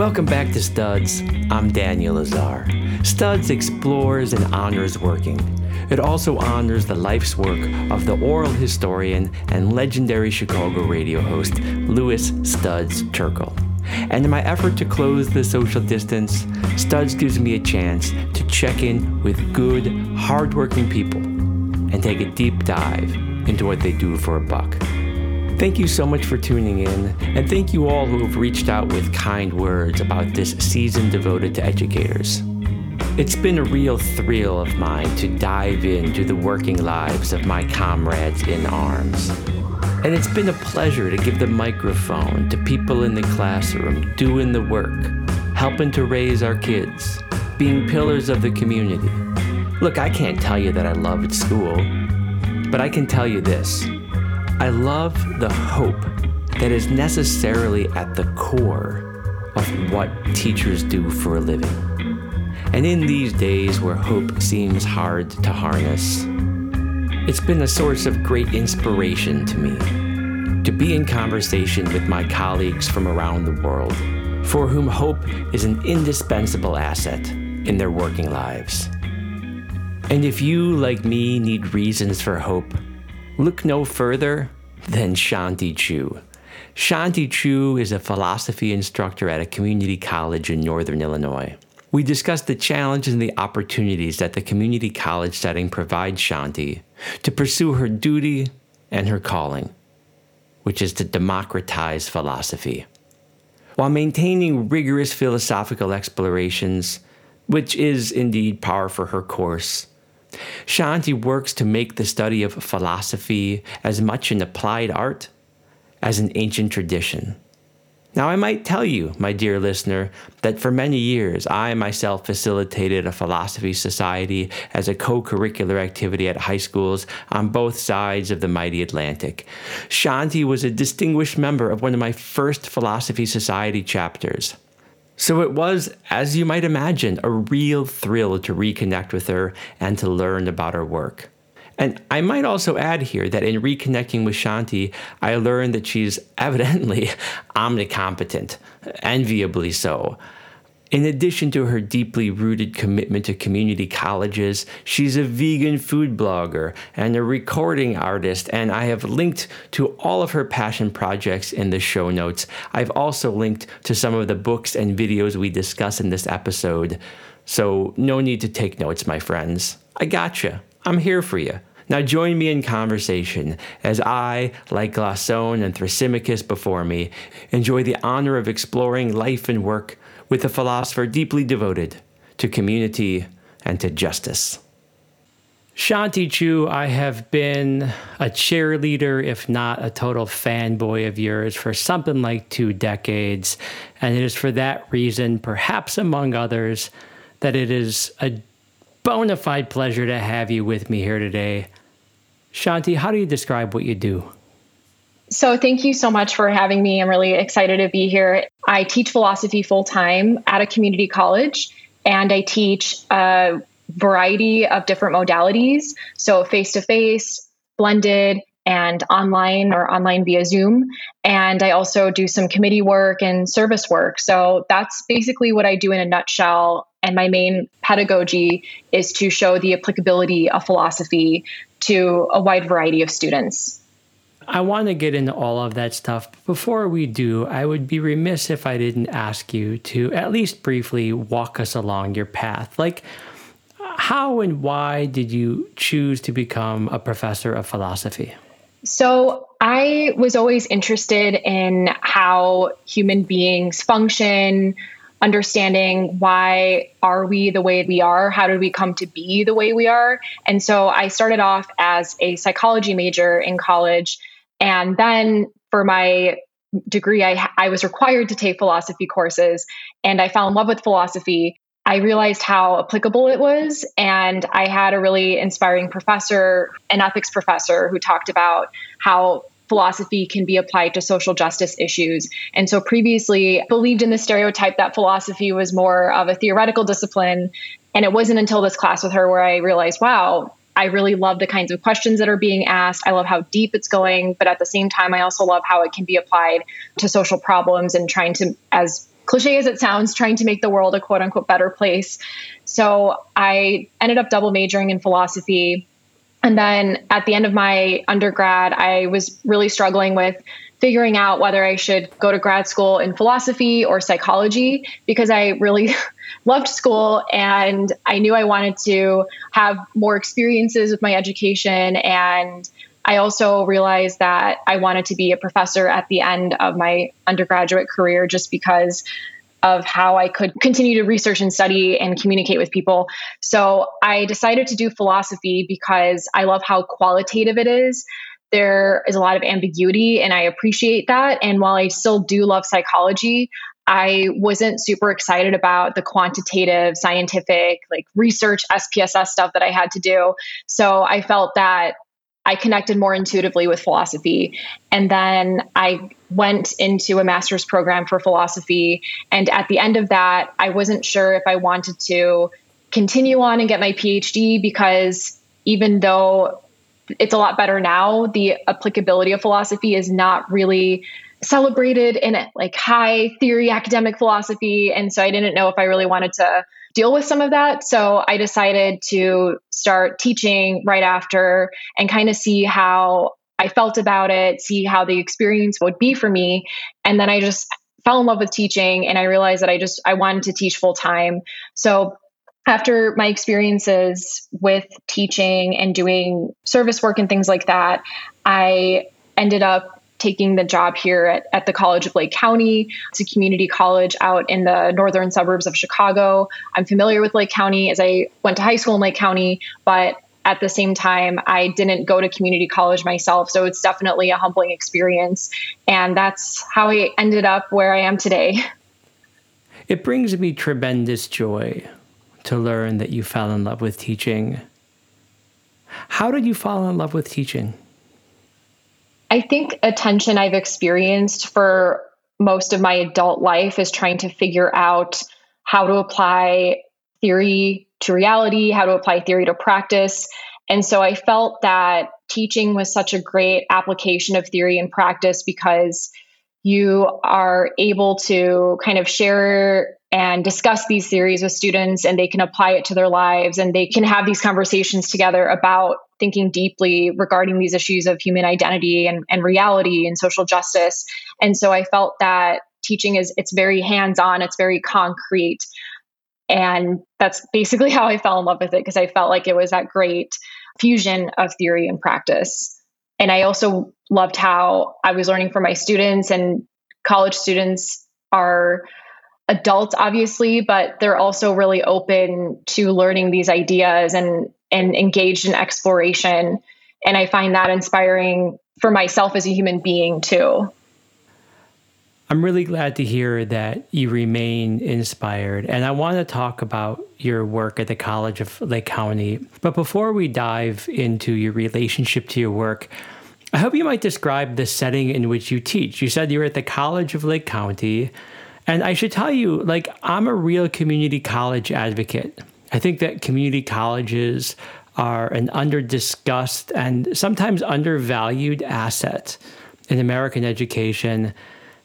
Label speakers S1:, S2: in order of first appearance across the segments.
S1: Welcome back to Studs. I'm Daniel Lazar. Studs explores and honors working. It also honors the life's work of the oral historian and legendary Chicago radio host, Louis Studs Terkel. And in my effort to close the social distance, Studs gives me a chance to check in with good, hardworking people and take a deep dive into what they do for a buck. Thank you so much for tuning in, and thank you all who have reached out with kind words about this season devoted to educators. It's been a real thrill of mine to dive into the working lives of my comrades in arms. And it's been a pleasure to give the microphone to people in the classroom doing the work, helping to raise our kids, being pillars of the community. Look, I can't tell you that I loved school, but I can tell you this I love the hope that is necessarily at the core of what teachers do for a living. And in these days where hope seems hard to harness, it's been a source of great inspiration to me to be in conversation with my colleagues from around the world for whom hope is an indispensable asset in their working lives. And if you, like me, need reasons for hope, look no further than Shanti Chu. Shanti Chu is a philosophy instructor at a community college in northern Illinois. We discussed the challenges and the opportunities that the community college setting provides Shanti to pursue her duty and her calling, which is to democratize philosophy. While maintaining rigorous philosophical explorations, which is indeed par for her course, Shanti works to make the study of philosophy as much an applied art as an ancient tradition. Now, I might tell you, my dear listener, that for many years I myself facilitated a philosophy society as a co curricular activity at high schools on both sides of the mighty Atlantic. Shanti was a distinguished member of one of my first philosophy society chapters. So it was, as you might imagine, a real thrill to reconnect with her and to learn about her work. And I might also add here that in reconnecting with Shanti, I learned that she's evidently omnicompetent, enviably so. In addition to her deeply rooted commitment to community colleges, she's a vegan food blogger and a recording artist, and I have linked to all of her passion projects in the show notes. I've also linked to some of the books and videos we discuss in this episode. So, no need to take notes, my friends. I gotcha. I'm here for you. Now join me in conversation as I, like Glaucon and Thrasymachus before me, enjoy the honor of exploring life and work with a philosopher deeply devoted to community and to justice. Shanti Chu, I have been a cheerleader, if not a total fanboy of yours, for something like two decades. And it is for that reason, perhaps among others, that it is a bona fide pleasure to have you with me here today. Shanti, how do you describe what you do?
S2: So, thank you so much for having me. I'm really excited to be here. I teach philosophy full time at a community college, and I teach a variety of different modalities. So, face to face, blended, and online or online via Zoom. And I also do some committee work and service work. So, that's basically what I do in a nutshell. And my main pedagogy is to show the applicability of philosophy to a wide variety of students.
S1: I want to get into all of that stuff. Before we do, I would be remiss if I didn't ask you to at least briefly walk us along your path. Like, how and why did you choose to become a professor of philosophy?
S2: So, I was always interested in how human beings function, understanding why are we the way we are how did we come to be the way we are and so i started off as a psychology major in college and then for my degree, I, I was required to take philosophy courses and I fell in love with philosophy. I realized how applicable it was. And I had a really inspiring professor, an ethics professor, who talked about how philosophy can be applied to social justice issues. And so previously believed in the stereotype that philosophy was more of a theoretical discipline. And it wasn't until this class with her where I realized, wow, I really love the kinds of questions that are being asked. I love how deep it's going, but at the same time, I also love how it can be applied to social problems and trying to, as cliche as it sounds, trying to make the world a quote unquote better place. So I ended up double majoring in philosophy. And then at the end of my undergrad, I was really struggling with figuring out whether I should go to grad school in philosophy or psychology because I really loved school and I knew I wanted to have more experiences with my education. And I also realized that I wanted to be a professor at the end of my undergraduate career just because of how I could continue to research and study and communicate with people. So I decided to do philosophy because I love how qualitative it is. There is a lot of ambiguity, and I appreciate that. And while I still do love psychology, I wasn't super excited about the quantitative, scientific, like research SPSS stuff that I had to do. So I felt that I connected more intuitively with philosophy. And then I went into a master's program for philosophy. And at the end of that, I wasn't sure if I wanted to continue on and get my PhD because even though it's a lot better now, the applicability of philosophy is not really celebrated in it, like high theory academic philosophy. And so I didn't know if I really wanted to deal with some of that. So I decided to start teaching right after and kind of see how I felt about it, see how the experience would be for me. And then I just fell in love with teaching and I realized that I just I wanted to teach full time. So after my experiences with teaching and doing service work and things like that, I ended up taking the job here at, at the College of Lake County. It's a community college out in the northern suburbs of Chicago. I'm familiar with Lake County as I went to high school in Lake County, but at the same time, I didn't go to community college myself. So it's definitely a humbling experience. And that's how I ended up where I am today.
S3: It brings me tremendous joy to learn that you fell in love with teaching. How did you fall in love with teaching?
S2: I think attention I've experienced for most of my adult life is trying to figure out how to apply theory to reality, how to apply theory to practice. And so I felt that teaching was such a great application of theory and practice because you are able to kind of share and discuss these theories with students and they can apply it to their lives and they can have these conversations together about thinking deeply regarding these issues of human identity and, and reality and social justice. And so i felt that teaching is it's very hands-on it's very concrete. And that's basically how i fell in love with it because i felt like it was that great fusion of theory and practice. And i also loved how i was learning from my students and college students are adults obviously but they're also really open to learning these ideas and and engaged in exploration. And i find that inspiring for myself as a human being too.
S3: I'm really glad to hear that you remain inspired. And i want to talk about your work at the college of lake county. But before we dive into your relationship to your work I hope you might describe the setting in which you teach. You said you were at the College of Lake County, and I should tell you, like, I'm a real community college advocate. I think that community colleges are an underdiscussed and sometimes undervalued asset in American education.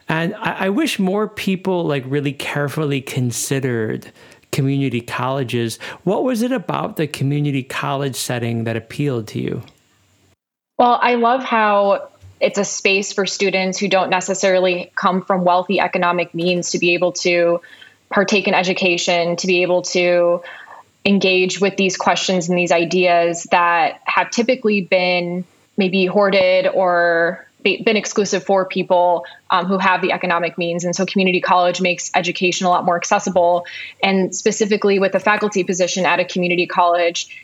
S3: And I, I, wish more people like really carefully considered community colleges. What was it about the community college setting that appealed to you?
S2: Well, I love how it's a space for students who don't necessarily come from wealthy economic means to be able to partake in education, to be able to engage with these questions and these ideas that have typically been maybe hoarded or been exclusive for people um, who have the economic means. And so community college makes education a lot more accessible. And specifically with a faculty position at a community college,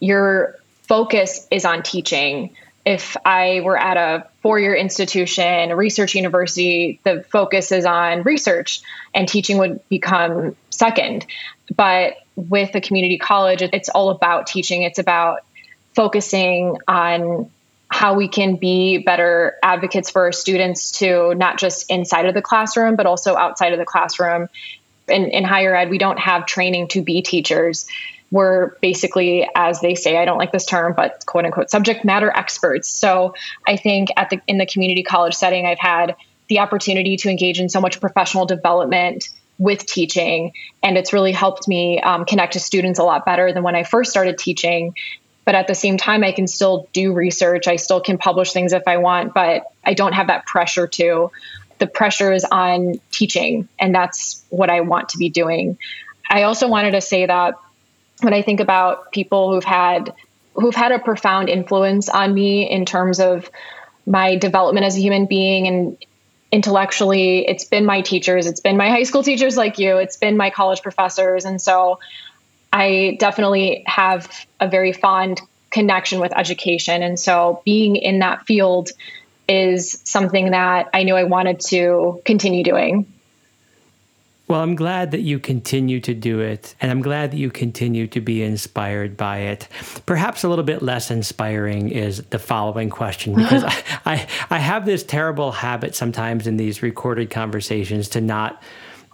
S2: your focus is on teaching if I were at a four year institution, a research university, the focus is on research and teaching would become second. But with a community college, it's all about teaching. It's about focusing on how we can be better advocates for our students to not just inside of the classroom, but also outside of the classroom. In, in higher ed, we don't have training to be teachers we're basically, as they say, I don't like this term, but quote unquote subject matter experts. So I think at the in the community college setting, I've had the opportunity to engage in so much professional development with teaching. And it's really helped me um, connect to students a lot better than when I first started teaching. But at the same time, I can still do research. I still can publish things if I want, but I don't have that pressure to. The pressure is on teaching, and that's what I want to be doing. I also wanted to say that when I think about people who've had who've had a profound influence on me in terms of my development as a human being and intellectually it's been my teachers it's been my high school teachers like you it's been my college professors. And so i definitely have a very fond connection with education. And so being in that field is something that i knew i wanted to continue doing
S1: well, I'm glad that you continue to do it, and I'm glad that you continue to be inspired by it. Perhaps a little bit less inspiring is the following question, because I, I, I have this terrible habit sometimes in these recorded conversations to not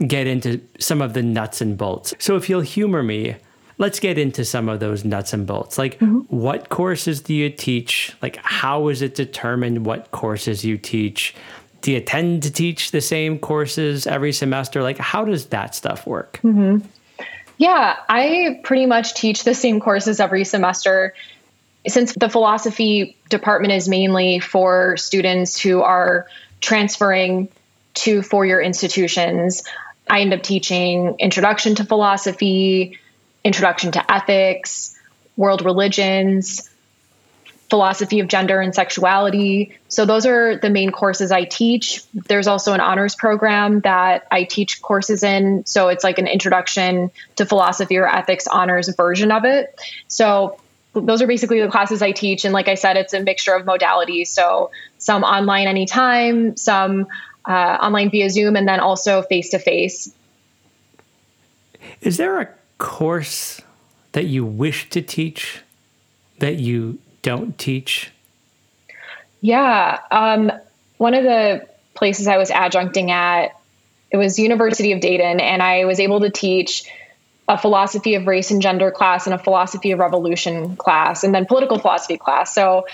S1: get into some of the nuts and bolts. So if you'll humor me, let's get into some of those nuts and bolts. Like, mm-hmm. what courses do you teach? Like, how is it determined what courses you teach? Do you tend to teach the same courses every semester? Like, how does that stuff work?
S2: Mm-hmm. Yeah, I pretty much teach the same courses every semester. Since the philosophy department is mainly for students who are transferring to four year institutions, I end up teaching introduction to philosophy, introduction to ethics, world religions, philosophy of gender and sexuality. So those are the main courses I teach. There's also an honors program that I teach courses in. So it's like an introduction to philosophy or ethics honors version of it. So those are basically the classes I teach. And like I said, it's a mixture of modalities. So some online anytime, some uh, online via Zoom, and then also face to face.
S1: Is there a course that you wish to teach that you don't teach?
S2: Yeah. Um, one of the places I was adjuncting at, it was University of Dayton, and I was able to teach a philosophy of race and gender class and a philosophy of revolution class, and then political philosophy class. So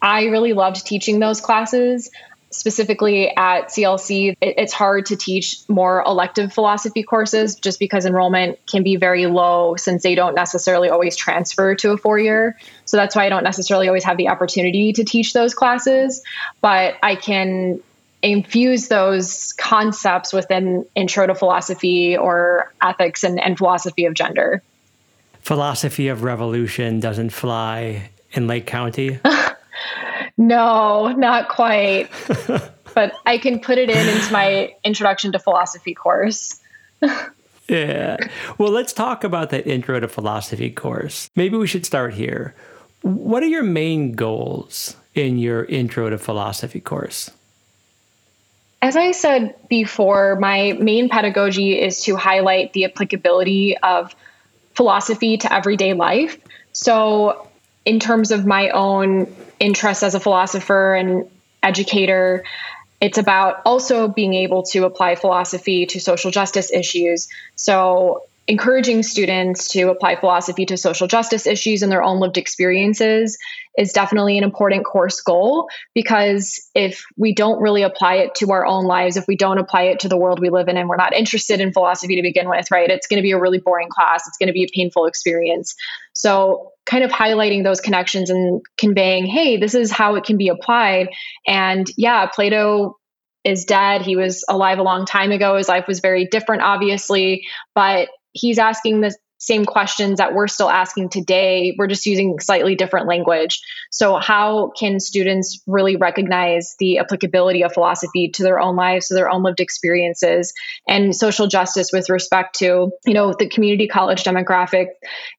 S2: I really loved teaching those classes specifically at CLC, it's hard to teach more elective philosophy courses just because enrollment can be very low since they don't necessarily always transfer to a four year. So that's why I don't necessarily always have the opportunity to teach those classes, but I can infuse those concepts within intro to philosophy or ethics and, and philosophy of gender.
S1: Philosophy of revolution doesn't fly in Lake County.
S2: No, not quite. but I can put it in into my introduction to philosophy course.
S1: yeah. Well, let's talk about that intro to philosophy course. Maybe we should start here. What are your main goals in your intro to philosophy course?
S2: As I said before, my main pedagogy is to highlight the applicability of philosophy to everyday life. So, in terms of my own interest as a philosopher and educator. It's about also being able to apply philosophy to social justice issues. So, encouraging students to apply philosophy to social justice issues and their own lived experiences is definitely an important course goal because if we don't really apply it to our own lives, if we don't apply it to the world we live in, and we're not interested in philosophy to begin with, right, it's going to be a really boring class. It's going to be a painful experience. So, kind of highlighting those connections and conveying, hey, this is how it can be applied. And yeah, Plato is dead. He was alive a long time ago. His life was very different, obviously, but he's asking the same questions that we're still asking today. We're just using slightly different language. So, how can students really recognize the applicability of philosophy to their own lives, to their own lived experiences, and social justice with respect to, you know, the community college demographic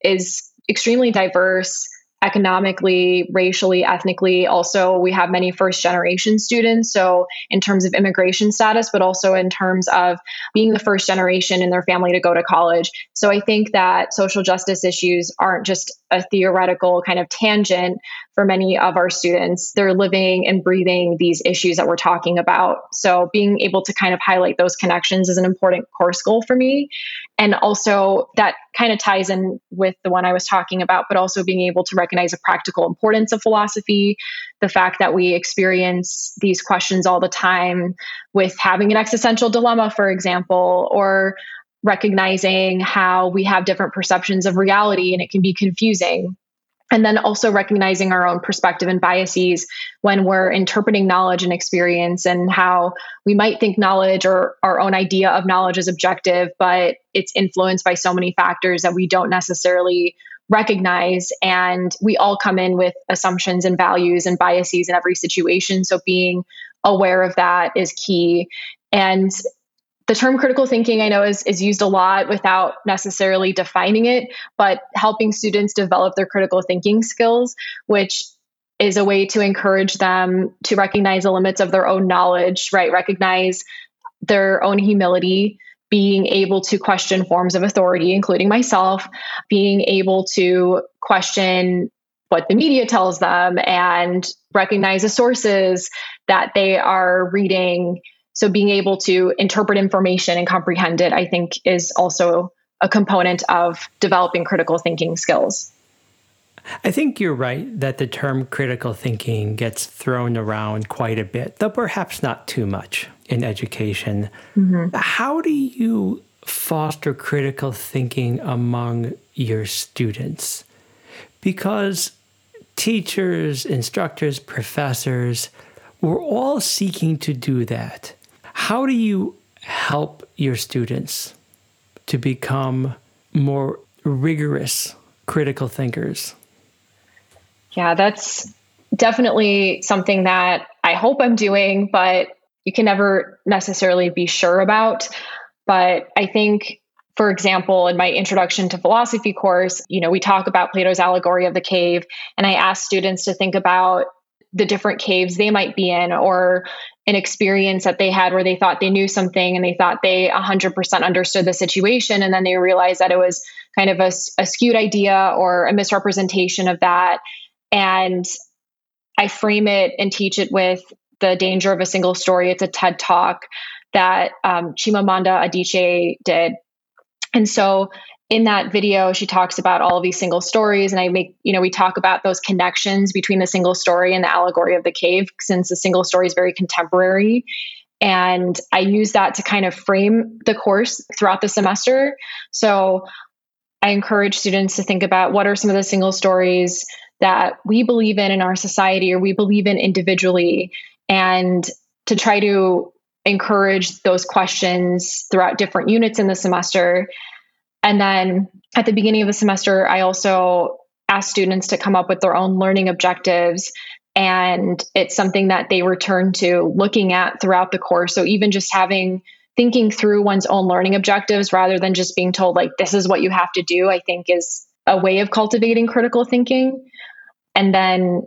S2: is extremely diverse economically, racially, ethnically. Also, we have many first generation students. So, in terms of immigration status, but also in terms of being the first generation in their family to go to college. So, I think that social justice issues aren't just a theoretical kind of tangent for many of our students. They're living and breathing these issues that we're talking about. So, being able to kind of highlight those connections is an important course goal for me. And also, that kind of ties in with the one I was talking about, but also being able to recognize the practical importance of philosophy, the fact that we experience these questions all the time with having an existential dilemma, for example, or recognizing how we have different perceptions of reality and it can be confusing and then also recognizing our own perspective and biases when we're interpreting knowledge and experience and how we might think knowledge or our own idea of knowledge is objective but it's influenced by so many factors that we don't necessarily recognize. And we all come in with assumptions and values and biases in every situation. So being aware of that is key. And the term critical thinking I know is, is used a lot without necessarily defining it, but helping students develop their critical thinking skills, which is a way to encourage them to recognize the limits of their own knowledge, right? Recognize their own humility, being able to question forms of authority, including myself, being able to question what the media tells them and recognize the sources that they are reading so being able to interpret information and comprehend it, I think, is also a component of developing critical thinking skills.
S3: I think you're right that the term critical thinking gets thrown around quite a bit, though perhaps not too much in education. Mm-hmm. How do you foster critical thinking among your students? Because teachers, instructors, professors, we're all seeking to do that. How do you help your students to become more rigorous critical thinkers?
S2: Yeah, that's definitely something that I hope I'm doing, but you can never necessarily be sure about. But I think, for example, in my introduction to philosophy course, you know, we talk about Plato's allegory of the cave, and I ask students to think about the different caves they might be in or an experience that they had where they thought they knew something and they thought they 100% understood the situation. And then they realized that it was kind of a, a skewed idea or a misrepresentation of that. And i frame it and teach it with the danger of a single story. It's a ted talk that um, chimamanda adichie did. And so in that video she talks about all of these single stories and i make you know we talk about those connections between the single story and the allegory of the cave since the single story is very contemporary. And i use that to kind of frame the course throughout the semester. So i encourage students to think about what are some of the single stories that we believe in in our society or we believe in individually and to try to encourage those questions throughout different units in the semester and then at the beginning of the semester, I also ask students to come up with their own learning objectives. And it's something that they return to looking at throughout the course. So even just having thinking through one's own learning objectives rather than just being told, like, this is what you have to do, I think is a way of cultivating critical thinking. And then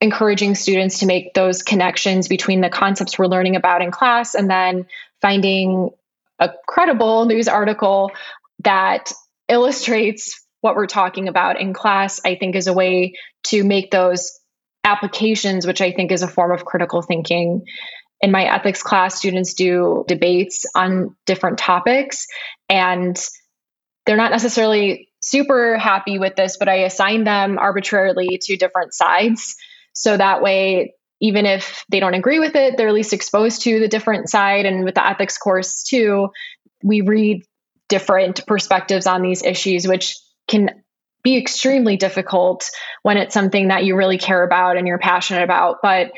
S2: encouraging students to make those connections between the concepts we're learning about in class and then finding a credible news article that illustrates what we're talking about in class, I think is a way to make those applications, which I think is a form of critical thinking. In my ethics class, students do debates on different topics, and they're not necessarily super happy with this, but I assign them arbitrarily to different sides. So that way, even if they don't agree with it, they're at least exposed to the different side. And with the ethics course, too, we read different perspectives on these issues, which can be extremely difficult when it's something that you really care about and you're passionate about. But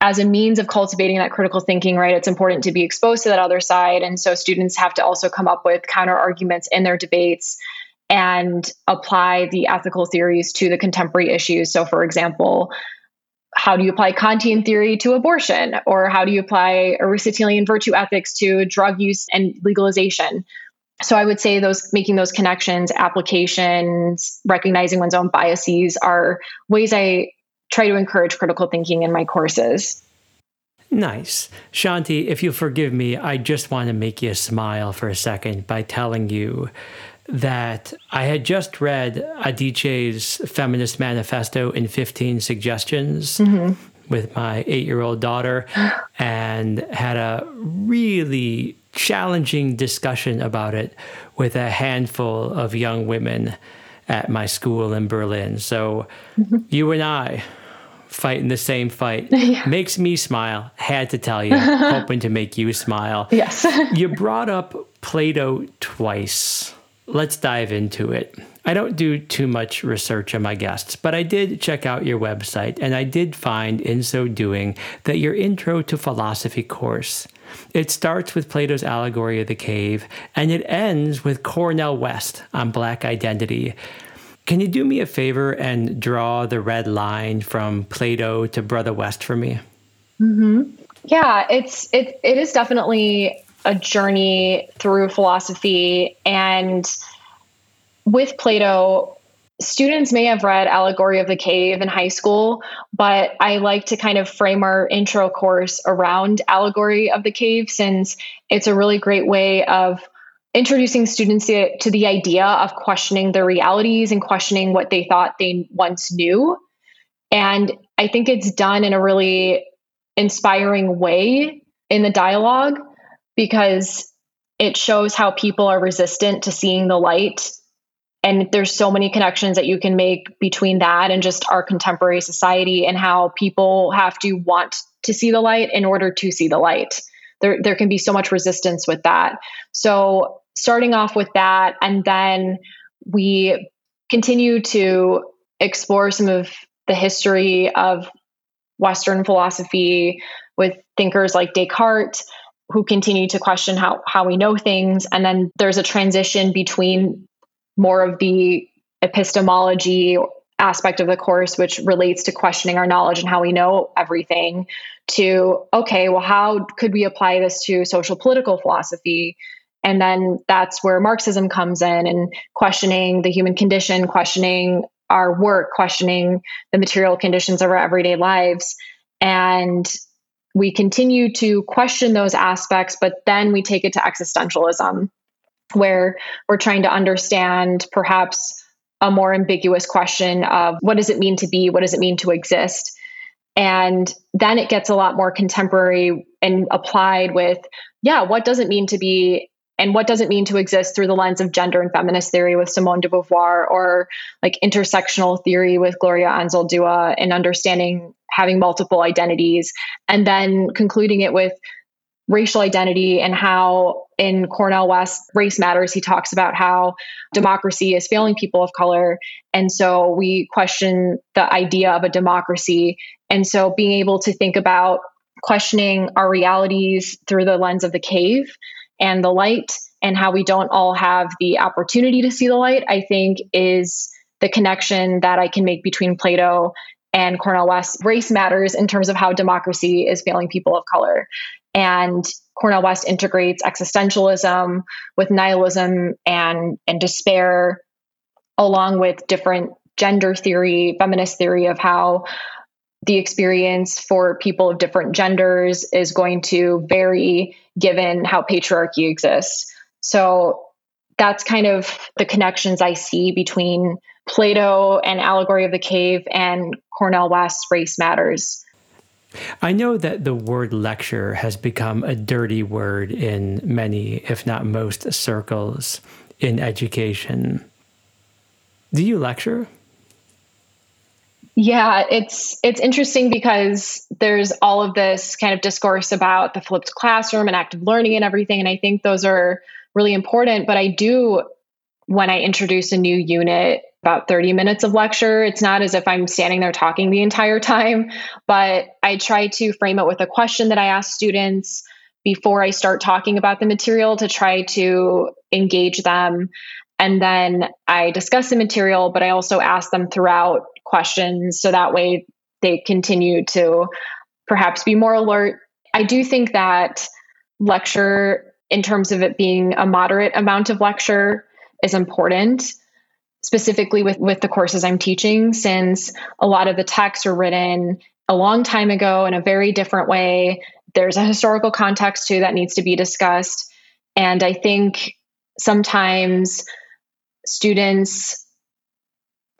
S2: as a means of cultivating that critical thinking, right, it's important to be exposed to that other side. And so students have to also come up with counter arguments in their debates and apply the ethical theories to the contemporary issues. So, for example, how do you apply Kantian theory to abortion? Or how do you apply Aristotelian virtue ethics to drug use and legalization? So I would say those making those connections, applications, recognizing one's own biases are ways I try to encourage critical thinking in my courses.
S3: Nice. Shanti, if you'll forgive me, I just want to make you smile for a second by telling you
S1: that I had just read Adichie's Feminist Manifesto in 15 Suggestions mm-hmm. with my eight year old daughter and had a really challenging discussion about it with a handful of young women at my school in Berlin. So mm-hmm. you and I fighting the same fight yeah. makes me smile. Had to tell you, hoping to make you smile.
S2: Yes.
S1: you brought up Plato twice. Let's dive into it. I don't do too much research on my guests, but I did check out your website and I did find in so doing that your intro to philosophy course it starts with Plato's allegory of the cave and it ends with Cornel West on black identity. Can you do me a favor and draw the red line from Plato to Brother West for me?
S2: Mm-hmm. Yeah, it's it it is definitely a journey through philosophy and with Plato students may have read Allegory of the Cave in high school, but I like to kind of frame our intro course around Allegory of the Cave since it's a really great way of introducing students to, the idea of questioning their realities and questioning what they thought they once knew. And I think it's done in a really inspiring way in the dialogue because it shows how people are resistant to seeing the light and there's so many connections that you can make between that and just our contemporary society and how people have to want to see the light in order to see the light. There there can be so much resistance with that. So starting off with that and then we continue to explore some of the history of western philosophy with thinkers like descartes who continue to question how how we know things. And then there's a transition between more of the epistemology aspect of the course, which relates to questioning our knowledge and how we know everything, to, okay, well, how could we apply this to social political philosophy? And then that's where Marxism comes in and questioning the human condition, questioning our work, questioning the material conditions of our everyday lives. And we continue to question those aspects, but then we take it to existentialism where we're trying to understand perhaps a more ambiguous question of what does it mean to be? What does it mean to exist? And then it gets a lot more contemporary and applied with, yeah, what does it mean to be and what does it mean to exist through the lens of gender and feminist theory with Simone de Beauvoir or like intersectional theory with Gloria Anzaldúa and understanding having multiple identities and then concluding it with racial identity and how in Cornel West Race Matters he talks about how democracy is failing people of color and so we question the idea of a democracy and so being able to think about questioning our realities through the lens of the cave and the light and how we don't all have the opportunity to see the light I think is the connection that I can make between Plato and Cornel West race matters in terms of how democracy is failing people of color. And Cornel West integrates existentialism with nihilism and, and despair, along with different gender theory, feminist theory of how the experience for people of different genders is going to vary given how patriarchy exists. So that's kind of the connections I see between Plato and Allegory of the Cave and Cornel West's Race Matters.
S1: I know that the word lecture has become a dirty word in many, if not most, circles in education. Do you lecture?
S2: Yeah, it's it's interesting because there's all of this kind of discourse about the flipped classroom and active learning and everything and I think those are really important, but I do when I introduce a new unit about 30 minutes of lecture. It's not as if I'm standing there talking the entire time, but I try to frame it with a question that I ask students before I start talking about the material to try to engage them. And then I discuss the material, but I also ask them throughout questions so that way they continue to perhaps be more alert. I do think that lecture, in terms of it being a moderate amount of lecture, is important specifically with with the courses I'm teaching since a lot of the texts are written a long time ago in a very different way. There's a historical context too that needs to be discussed and I think sometimes students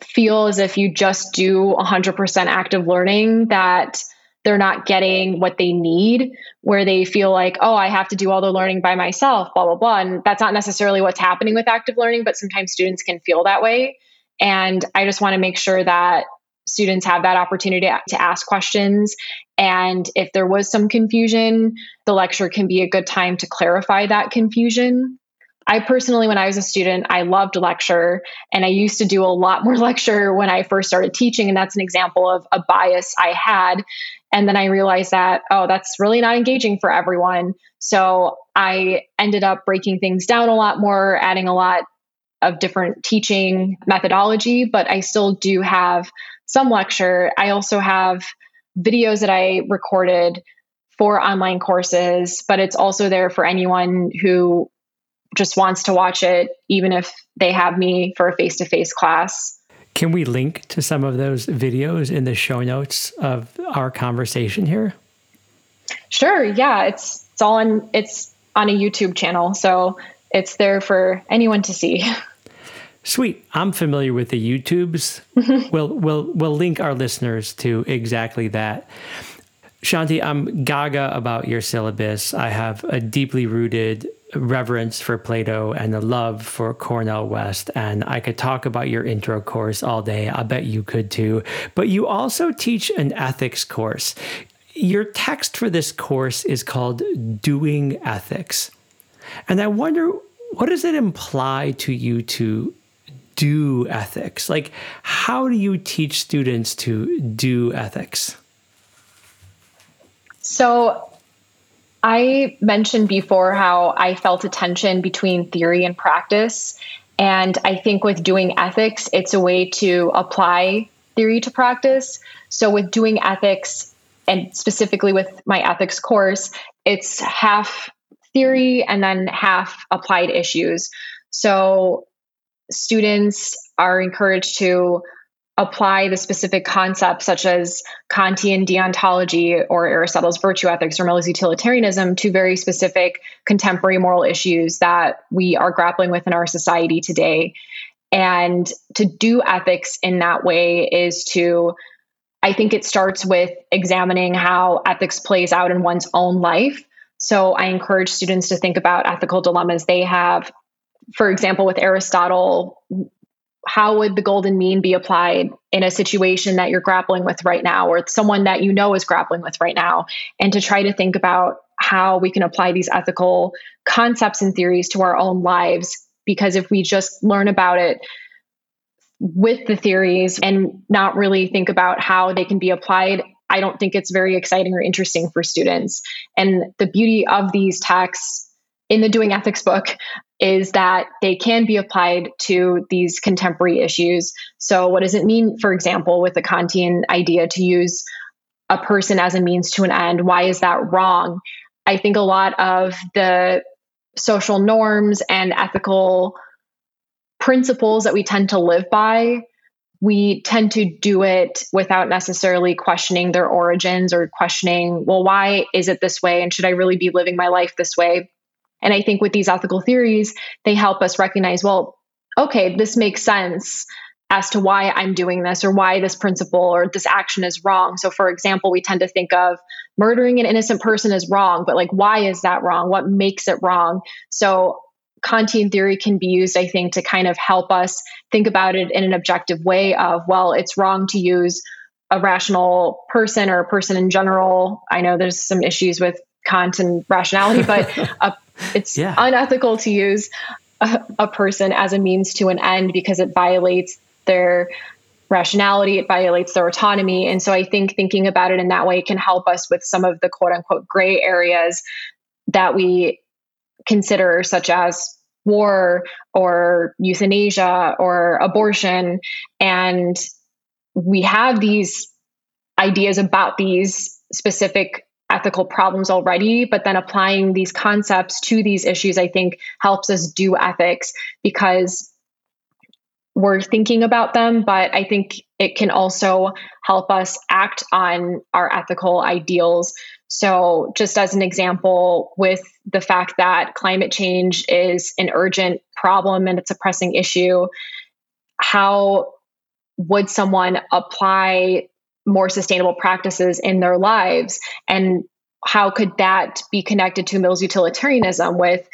S2: feel as if you just do 100% active learning that they're not getting what they need, where they feel like, oh, I have to do all the learning by myself, blah, blah, blah. And that's not necessarily what's happening with active learning, but sometimes students can feel that way. And I just want to make sure that students have that opportunity to ask questions. And if there was some confusion, the lecture can be a good time to clarify that confusion. I personally, when I was a student, I loved lecture and I used to do a lot more lecture when I first started teaching. And that's an example of a bias I had. And then I realized that, oh, that's really not engaging for everyone. So I ended up breaking things down a lot more, adding a lot of different teaching methodology, but I still do have some lecture. I also have videos that I recorded for online courses, but it's also there for anyone who just wants to watch it, even if they have me for a face to face class.
S3: Can we link to some of those videos in the show notes of our conversation here?
S2: Sure. Yeah, it's it's all on it's on a YouTube channel, so it's there for anyone to see.
S3: Sweet. I'm familiar with the YouTubes. we'll we'll we'll link our listeners to exactly that. Shanti, I'm gaga about your syllabus. I have a deeply rooted reverence for Plato and a love for Cornel West. And I could talk about your intro course all day. I bet you could too. But you also teach an ethics course. Your text for this course is called Doing Ethics. And I wonder, what does it imply to you to do ethics? Like, how do you teach students to do ethics?
S2: So, I mentioned before how I felt a tension between theory and practice. And I think with doing ethics, it's a way to apply theory to practice. So, with doing ethics, and specifically with my ethics course, it's half theory and then half applied issues. So, students are encouraged to apply the specific concepts such as Kantian deontology or Aristotle's virtue ethics or Mill's utilitarianism to very specific contemporary moral issues that we are grappling with in our society today. And to do ethics in that way is to, I think it starts with examining how ethics plays out in one's own life. So I encourage students to think about ethical dilemmas they have for example, with Aristotle, how would the golden mean be applied in a situation that you're grappling with right now or someone that you know is grappling with right now? And to try to think about how we can apply these ethical concepts and theories to our own lives because if we just learn about it with the theories and not really think about how they can be applied i don't think it's very exciting or interesting for students. And the beauty of these texts in the doing ethics book is that they can be applied to these contemporary issues. So, what does it mean, for example, with the Kantian idea to use a person as a means to an end? Why is that wrong? I think a lot of the social norms and ethical principles that we tend to live by, we tend to do it without necessarily questioning their origins or questioning, well, why is it this way? And should I really be living my life this way? And I think with these ethical theories, they help us recognize, well, okay, this makes sense as to why I'm doing this or why this principle or this action is wrong. So, for example, we tend to think of murdering an innocent person is wrong, but like, why is that wrong? What makes it wrong? So, Kantian theory can be used, I think, to kind of help us think about it in an objective way of, well, it's wrong to use a rational person or a person in general. I know there's some issues with Kant and rationality, but a it's yeah. unethical to use a, a person as a means to an end because it violates their rationality, it violates their autonomy. And so I think thinking about it in that way can help us with some of the quote unquote gray areas that we consider, such as war or euthanasia or abortion. And we have these ideas about these specific ethical problems already, but then applying these concepts to these issues, I think helps us do ethics because we're thinking about them, but I think it can also help us act on our ethical ideals. So, just as an example, with the fact that climate change is an urgent problem and it's a pressing issue, how would someone apply more sustainable practices in their lives? And how could that be connected to Mill's utilitarianism with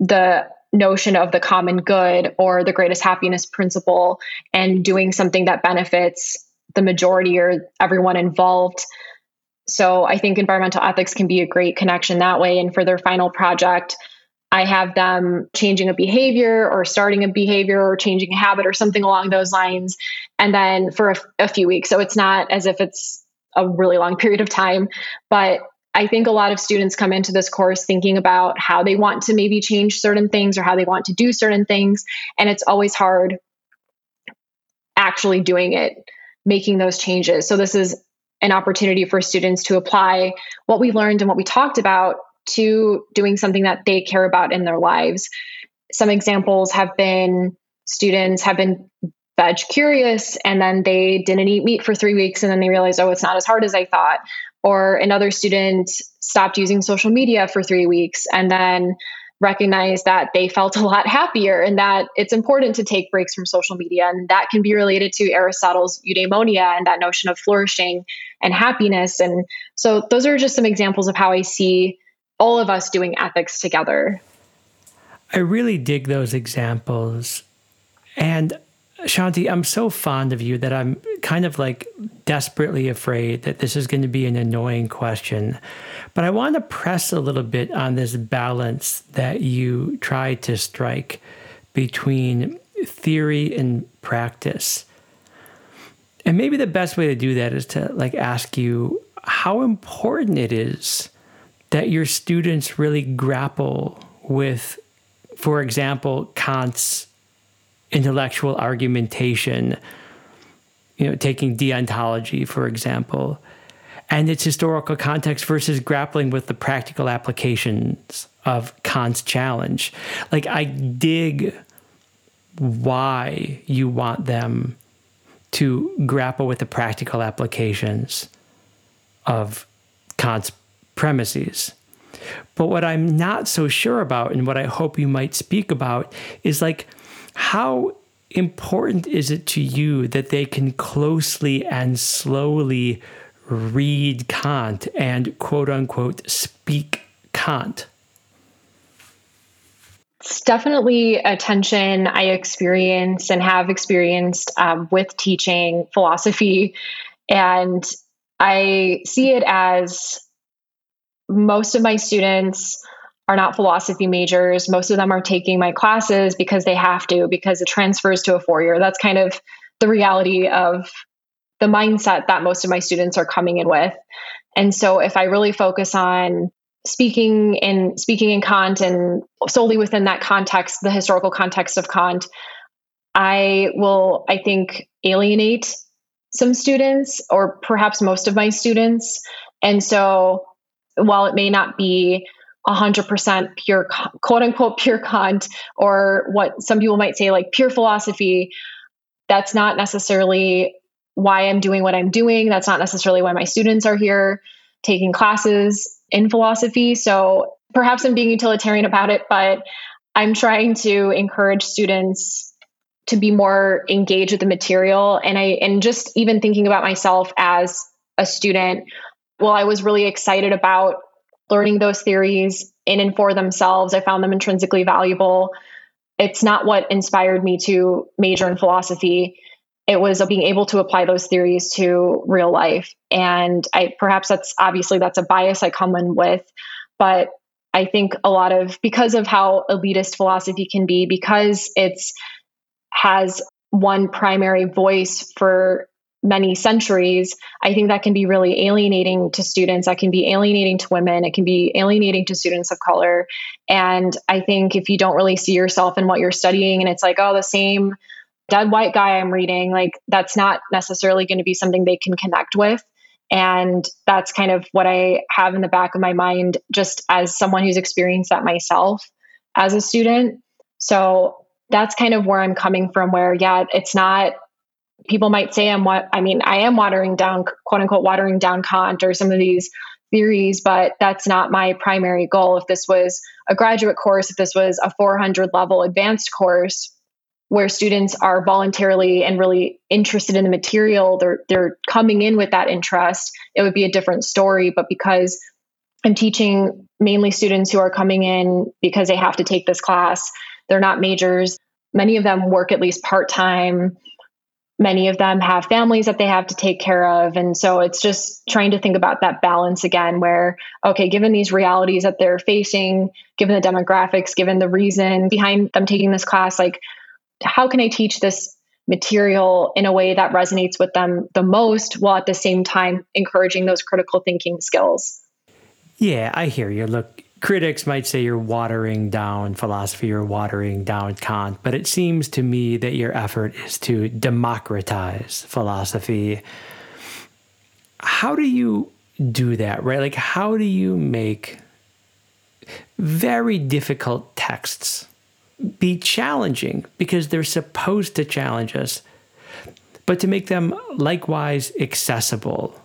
S2: the notion of the common good or the greatest happiness principle and doing something that benefits the majority or everyone involved? So I think environmental ethics can be a great connection that way. And for their final project, I have them changing a behavior or starting a behavior or changing a habit or something along those lines. And then for a, a, few weeks. So it's not as if it's a really long period of time. But I think a lot of students come into this course thinking about how they want to maybe change certain things or how they want to do certain things. And it's always hard actually doing it, making those changes. So this is an opportunity for students to apply what we learned and what we talked about to doing something that they care about in their lives. Some examples have been students have been veg curious and then they didn't eat meat for three weeks and then they realized, oh, it's not as hard as I thought. Or another student stopped using social media for three weeks and then recognized that they felt a lot happier and that it's important to take breaks from social media. And that can be related to Aristotle's eudaimonia and that notion of flourishing and happiness. And so those are just some examples of how I see all of us doing ethics together.
S1: I really dig those examples. And Shanti, I'm so fond of you that I'm kind of like desperately afraid that this is going to be an annoying question. But I want to press a little bit on this balance that you try to strike between theory and practice. And maybe the best way to do that is to like ask you how important it is that your students really grapple with, for example, Kant's intellectual argumentation, you know, taking deontology, for example, and its historical context versus grappling with the practical applications of Kant's challenge. Like, I dig why you want them to grapple with the practical applications of Kant's premises. But what I'm not so sure about, and what I hope you might speak about, is like how important is it to you that they can closely and slowly read Kant and quote unquote speak Kant?
S2: It's definitely a tension I experience and have experienced um, with teaching philosophy. And I see it as most of my students are not philosophy majors. Most of them are taking my classes because they have to, because it transfers to a four year. That's kind of the reality of the mindset that most of my students are coming in with. And so if I really focus on speaking in speaking in Kant and solely within that context, the historical context of Kant, I will, I think, alienate some students or perhaps most of my students. And so while it may not be 100% pure quote unquote pure kant or what some people might say like pure philosophy that's not necessarily why i'm doing what i'm doing. That's not necessarily why my students are here taking classes in philosophy. So perhaps i'm being utilitarian about it but i'm trying to encourage students to be more engaged with the material. And i and just even thinking about myself as a student well, I was really excited about learning those theories in and for themselves. I found them intrinsically valuable. It's not what inspired me to major in philosophy. It was being able to apply those theories to real life. And I perhaps that's obviously that's a bias I come in with, but I think a lot of because of how elitist philosophy can be, because it's has one primary voice for many centuries, I think that can be really alienating to students. That can be alienating to women. It can be alienating to students of color. And I think if you don't really see yourself in what you're studying and it's like, oh, the same dead white guy I'm reading, like that's not necessarily going to be something they can connect with. And that's kind of what I have in the back of my mind, just as someone who's experienced that myself as a student. So that's kind of where I'm coming from, where, yeah, it's not people might say I'm what I mean, I am watering down, quote unquote, watering down Kant or some of these theories, but that's not my primary goal. If this was a graduate course, if this was a 400 level advanced course where students are voluntarily and really interested in the material, they're they're coming in with that interest, it would be a different story, but because I'm teaching mainly students who are coming in because they have to take this class. They're not majors. Many of them work at least part-time many of them have families that they have to take care of. And so it's just trying to think about that balance again where okay given these realities that they're facing given the demographics given the reason behind them taking this class like how can i teach this material in a way that resonates with them the most while at the same time encouraging those critical thinking skills?
S1: Yeah i hear you. Look critics might say you're watering down philosophy or watering down Kant, but it seems to me that your effort is to democratize philosophy. How do you do that, right? Like, how do you make very difficult texts be challenging because they're supposed to challenge us, but to make them likewise accessible?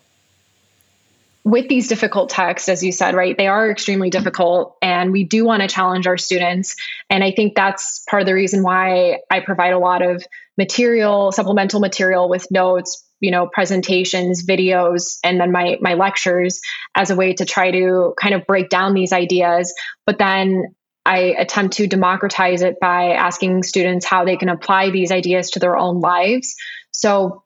S2: With these difficult texts, as you said, right, they are extremely difficult and we do want to challenge our students. And I think that's part of the reason why I provide a lot of material, supplemental material with notes, you know, presentations, videos, and then my my lectures as a way to try to kind of break down these ideas. But then I attempt to democratize it by asking students how they can apply these ideas to their own lives. So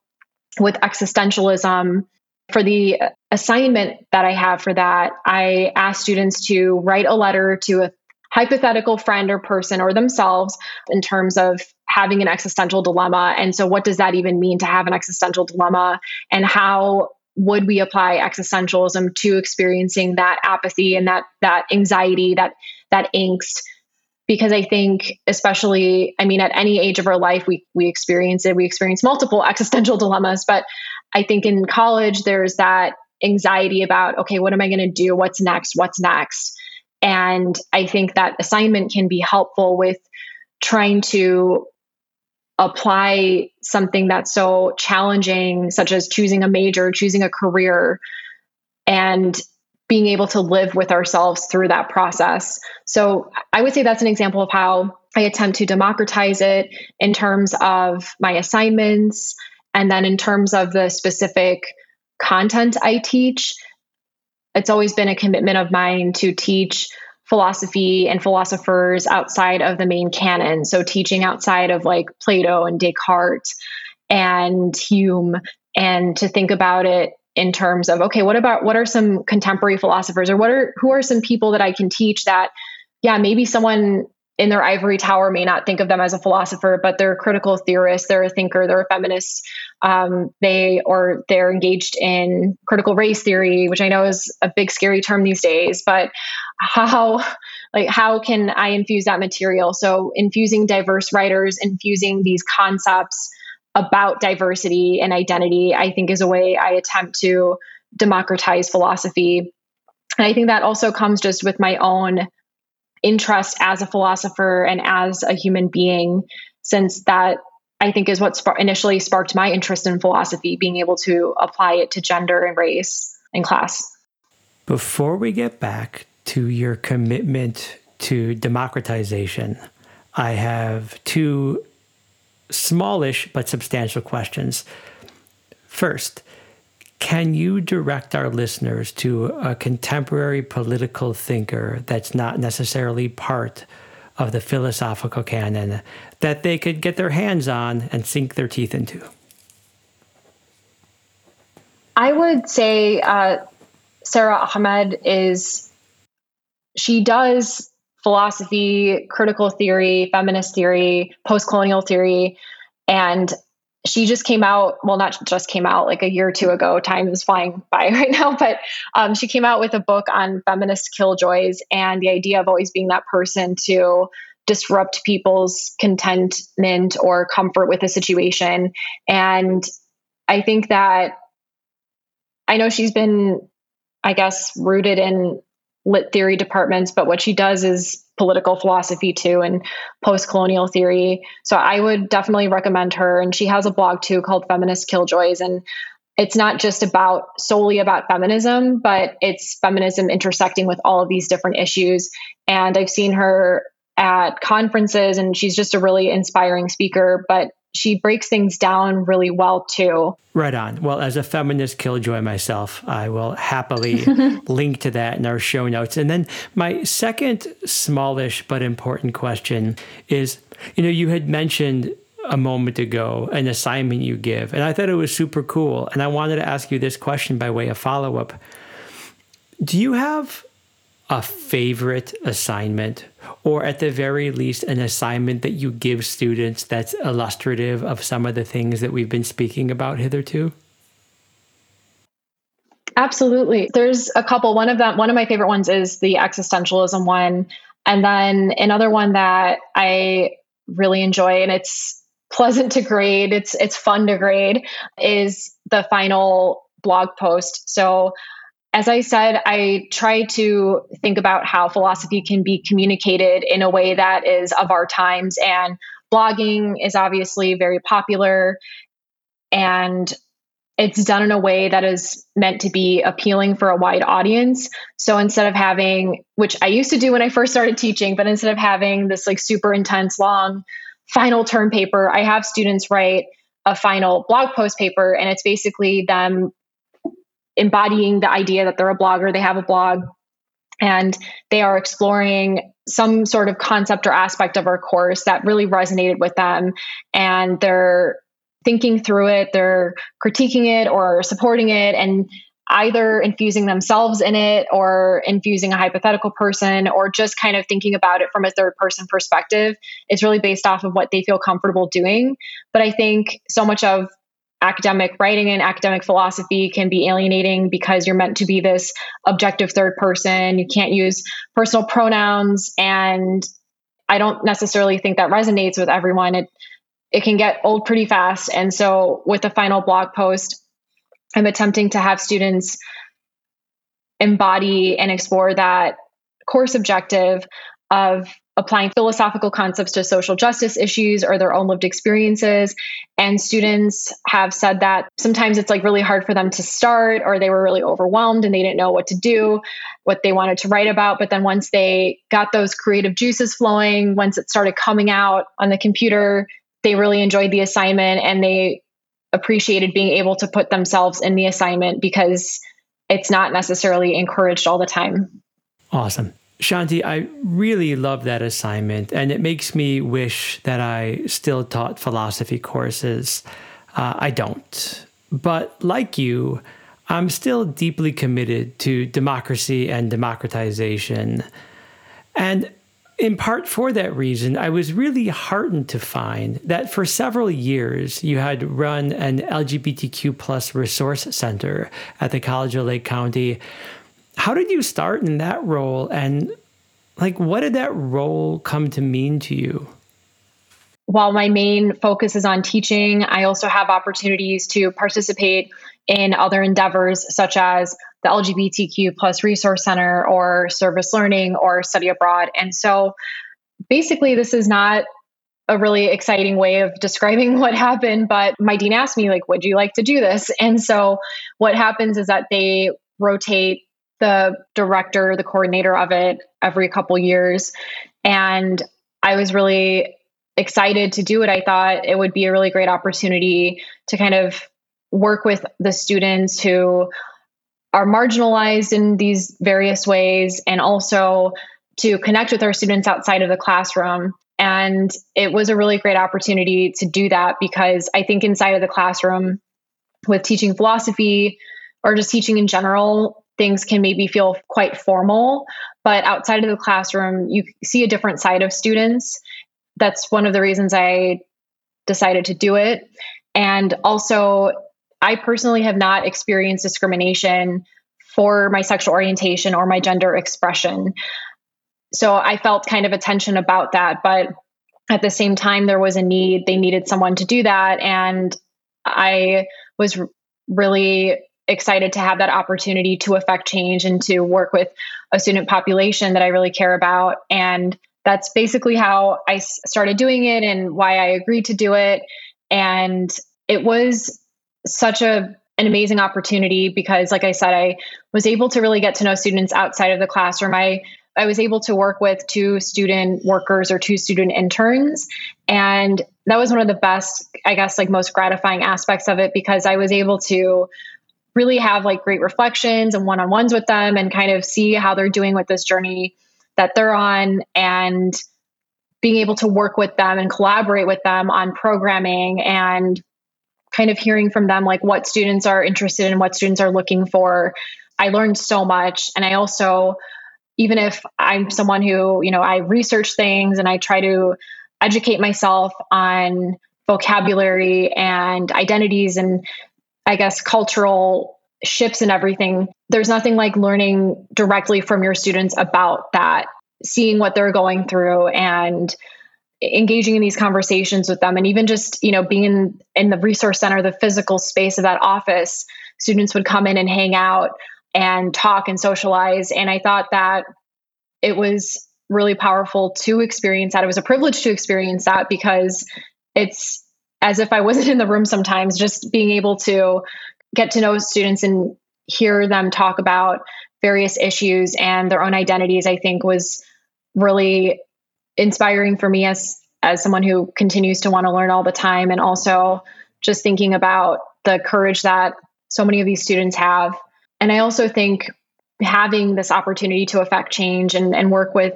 S2: with existentialism, for the assignment that I have for that, I ask students to write a letter to a hypothetical friend or person or themselves in terms of having an existential dilemma. And so, what does that even mean to have an existential dilemma? And how would we apply existentialism to experiencing that apathy and that that anxiety, that that angst? Because I think, especially, I mean, at any age of our life, we we experience it. We experience multiple existential dilemmas, but I think in college, there's that anxiety about, okay, what am I going to do? What's next? What's next? And I think that assignment can be helpful with trying to apply something that's so challenging, such as choosing a major, choosing a career, and being able to live with ourselves through that process. So I would say that's an example of how I attempt to democratize it in terms of my assignments, and then in terms of the specific content I teach, it's always been a commitment of mine to teach philosophy and philosophers outside of the main canon. So teaching outside of like Plato and Descartes and Hume and to think about it in terms of okay, what about what are some contemporary philosophers or what are who are some people that I can teach that yeah, maybe someone in their ivory tower may not think of them as a philosopher, but they're a critical theorist, they're a thinker, they're a feminist. Um, they or they're engaged in critical race theory, which I know is a big scary term these days. But how like how can I infuse that material? So infusing diverse writers, infusing these concepts about diversity and identity, I think is a way I attempt to democratize philosophy. And I think that also comes just with my own interest as a philosopher and as a human being, since that I think is what initially sparked my interest in philosophy, being able to apply it to gender and race and class.
S1: Before we get back to your commitment to democratization, I have two smallish but substantial questions. First, can you direct our listeners to a contemporary political thinker that's not necessarily part of the philosophical canon that they could get their hands on and sink their teeth into?
S2: I would say uh, Sara Ahmed is, she does philosophy, critical theory, feminist theory, post colonial theory. And she just came out well not just came out like a year or two ago. Time is flying by right now but um, she came out with a book on feminist killjoys and the idea of always being that person to disrupt people's contentment or comfort with a situation. And i think that i know she's been i guess rooted in lit theory departments, but what she does is political philosophy too and post colonial theory. So I would definitely recommend her. And she has a blog too called Feminist Killjoys. And it's not just about solely about feminism, but it's feminism intersecting with all of these different issues. And I've seen her at conferences, and she's just a really inspiring speaker. But she breaks things down really well too.
S1: Right on. Well, as a feminist killjoy myself, I will happily link to that in our show notes. And then my second smallish but important question is you know, you had mentioned a moment ago an assignment you give, and I thought it was super cool. And I wanted to ask you this question by way of follow up. Do you have a favorite assignment, or at the very least, an assignment that you give students that's illustrative of some of the things that we've been speaking about hitherto?
S2: Absolutely. There's a couple. One of them, one of my favorite ones is the existentialism one. And then another one that I really enjoy, and it's pleasant to grade, it's it's fun to grade, is the final blog post. So as I said, I try to think about how philosophy can be communicated in a way that is of our times. And blogging is obviously very popular and it's done in a way that is meant to be appealing for a wide audience. So instead of having, which I used to do when I first started teaching, but instead of having this like super intense, long final term paper, I have students write a final blog post paper and it's basically them embodying the idea that they're a blogger, they have a blog, and they are exploring some sort of concept or aspect of our course that really resonated with them. And they're thinking through it, they're critiquing it or supporting it, and either infusing themselves in it or infusing a hypothetical person or just kind of thinking about it from a third person perspective. It's really based off of what they feel comfortable doing. But I think so much of academic writing and academic philosophy can be alienating because you're meant to be this objective third person. You can't use personal pronouns. And I don't necessarily think that resonates with everyone. It, it can get old pretty fast. And so with the final blog post, I'm attempting to have students embody and explore that course objective of applying philosophical concepts to social justice issues or their own lived experiences. And students have said that sometimes it's like really hard for them to start, or they were really overwhelmed and they didn't know what to do, what they wanted to write about. But then once they got those creative juices flowing, once it started coming out on the computer, they really enjoyed the assignment and they appreciated being able to put themselves in the assignment because it's not necessarily encouraged all the time.
S1: Awesome. Shanti, I really love that assignment, and it makes me wish that I still taught philosophy courses. Uh, I don't. But like you, I'm still deeply committed to democracy and democratization. And in part for that reason, I was really heartened to find that for several years you had run an LGBTQ plus resource center at the College of Lake County how did you start in that role and like what did that role come to mean to you?
S2: While my main focus is on teaching, I also have opportunities to participate in other endeavors such as the LGBTQ plus resource center or service learning or study abroad. And so basically this is not a really exciting way of describing what happened, but my dean asked me like, would you like to do this? And so what happens is that they rotate the director, the coordinator of it every couple years. And I was really excited to do it. I thought it would be a really great opportunity to kind of work with the students who are marginalized in these various ways and also to connect with our students outside of the classroom. And it was a really great opportunity to do that because I think inside of the classroom, with teaching philosophy or just teaching in general, things can maybe feel quite formal, but outside of the classroom, you see a different side of students. That's one of the reasons I decided to do it. And also, I personally have not experienced discrimination for my sexual orientation or my gender expression. So I felt kind of a tension about that. But at the same time, there was a need. They needed someone to do that. And I was really excited to have that opportunity to affect change and to work with a student population that I really care about. And that's basically how I started doing it and why I agreed to do it. And it was such a an amazing opportunity because, like I said, I was able to really get to know students outside of the classroom. I I was able to work with two student workers or two student interns. And that was one of the best, I guess, like most gratifying aspects of it because I was able to really have like great reflections and one on ones with them and kind of see how they're doing with this journey that they're on and being able to work with them and collaborate with them on programming and kind of hearing from them like what students are interested in, what students are looking for. I learned so much. And I also, even if I'm someone who, you know, I research things and I try to educate myself on vocabulary and identities and I guess cultural shifts and everything, there's nothing like learning directly from your students about that, seeing what they're going through and engaging in these conversations with them. And even just you know being in in the resource center the physical space of that office students would come in and hang out and talk and socialize. And i thought that it was really powerful to experience that. It was a privilege to experience that because it's as if i wasn't in the room sometimes just being able to get to know students and hear them talk about various issues and their own identities i think was really inspiring for me as as someone who continues to want to learn all the time and also just thinking about the courage that so many of these students have. And i also think having this opportunity to affect change and, and work with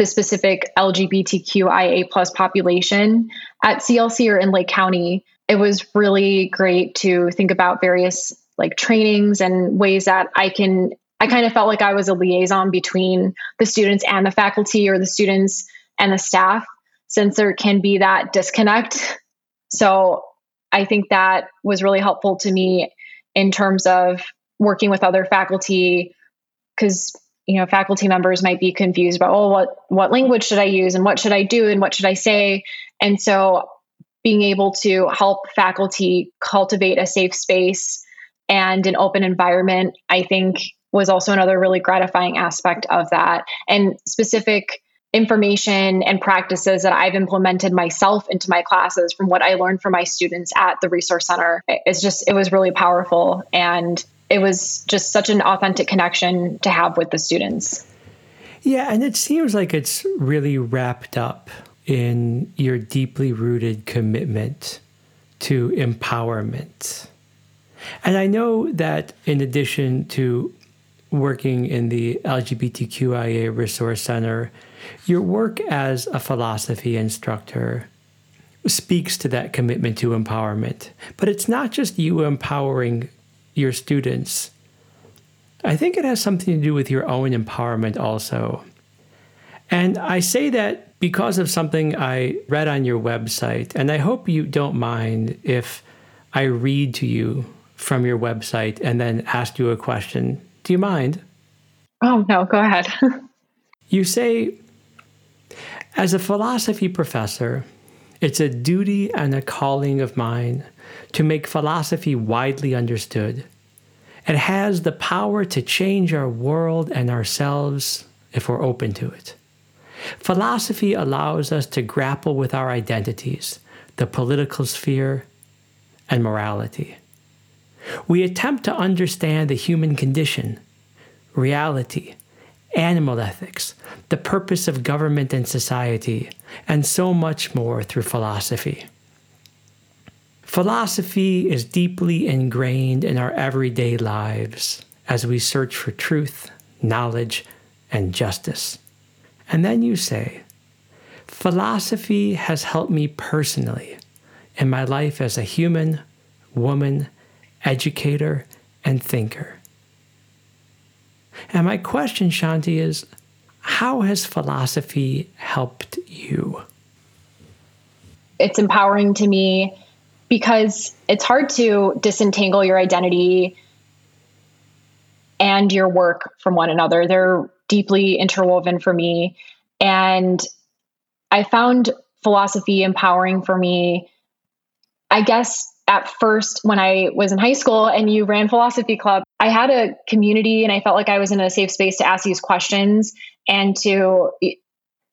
S2: the specific lgbtqia plus population at clc or in lake county it was really great to think about various like trainings and ways that i can I kind of felt like I was a liaison between the students and the faculty or the students and the staff since there can be that disconnect. So I think that was really helpful to me in terms of working with other faculty because you know faculty members might be confused about oh what what language should I use and what should I do and what should I say and so being able to help faculty cultivate a safe space and an open environment I think was also another really gratifying aspect of that. And specific information and practices that I've implemented myself into my classes from what I learned from my students at the Resource Center. It's just, it was really powerful. And it was just such an authentic connection to have with the students.
S1: Yeah, and it seems like it's really wrapped up in your deeply rooted commitment to empowerment. And I know that in addition to working in the LGBTQIA Resource Center, your work as a philosophy instructor speaks to that commitment to empowerment. But it's not just you empowering your students. I think it has something to do with your own empowerment also. And I say that because of something I read on your website, and I hope you don't mind if I read to you from your website and then ask you a question do you mind?
S2: Oh, no, go ahead.
S1: you say, as a philosophy professor, it's a duty and a calling of mine to make philosophy widely understood. It has the power to change our world and ourselves if we're open to it. Philosophy allows us to grapple with our identities, the political sphere, and morality. We attempt to understand the human condition, reality, animal ethics, the purpose of government and society, and so much more through philosophy. Philosophy is deeply ingrained in our everyday lives as we search for truth, knowledge, and justice. And then you say, Philosophy has helped me personally in my life as a human, woman, educator, and thinker. And my question, Shanti, is how has philosophy helped you?
S2: It's empowering to me because it's hard to disentangle your identity and your work from one another. They're deeply interwoven for me. And I found philosophy empowering for me, I guess, at first when I was in high school and you ran philosophy club, I had a community and I felt like I was in a safe space to ask these questions and to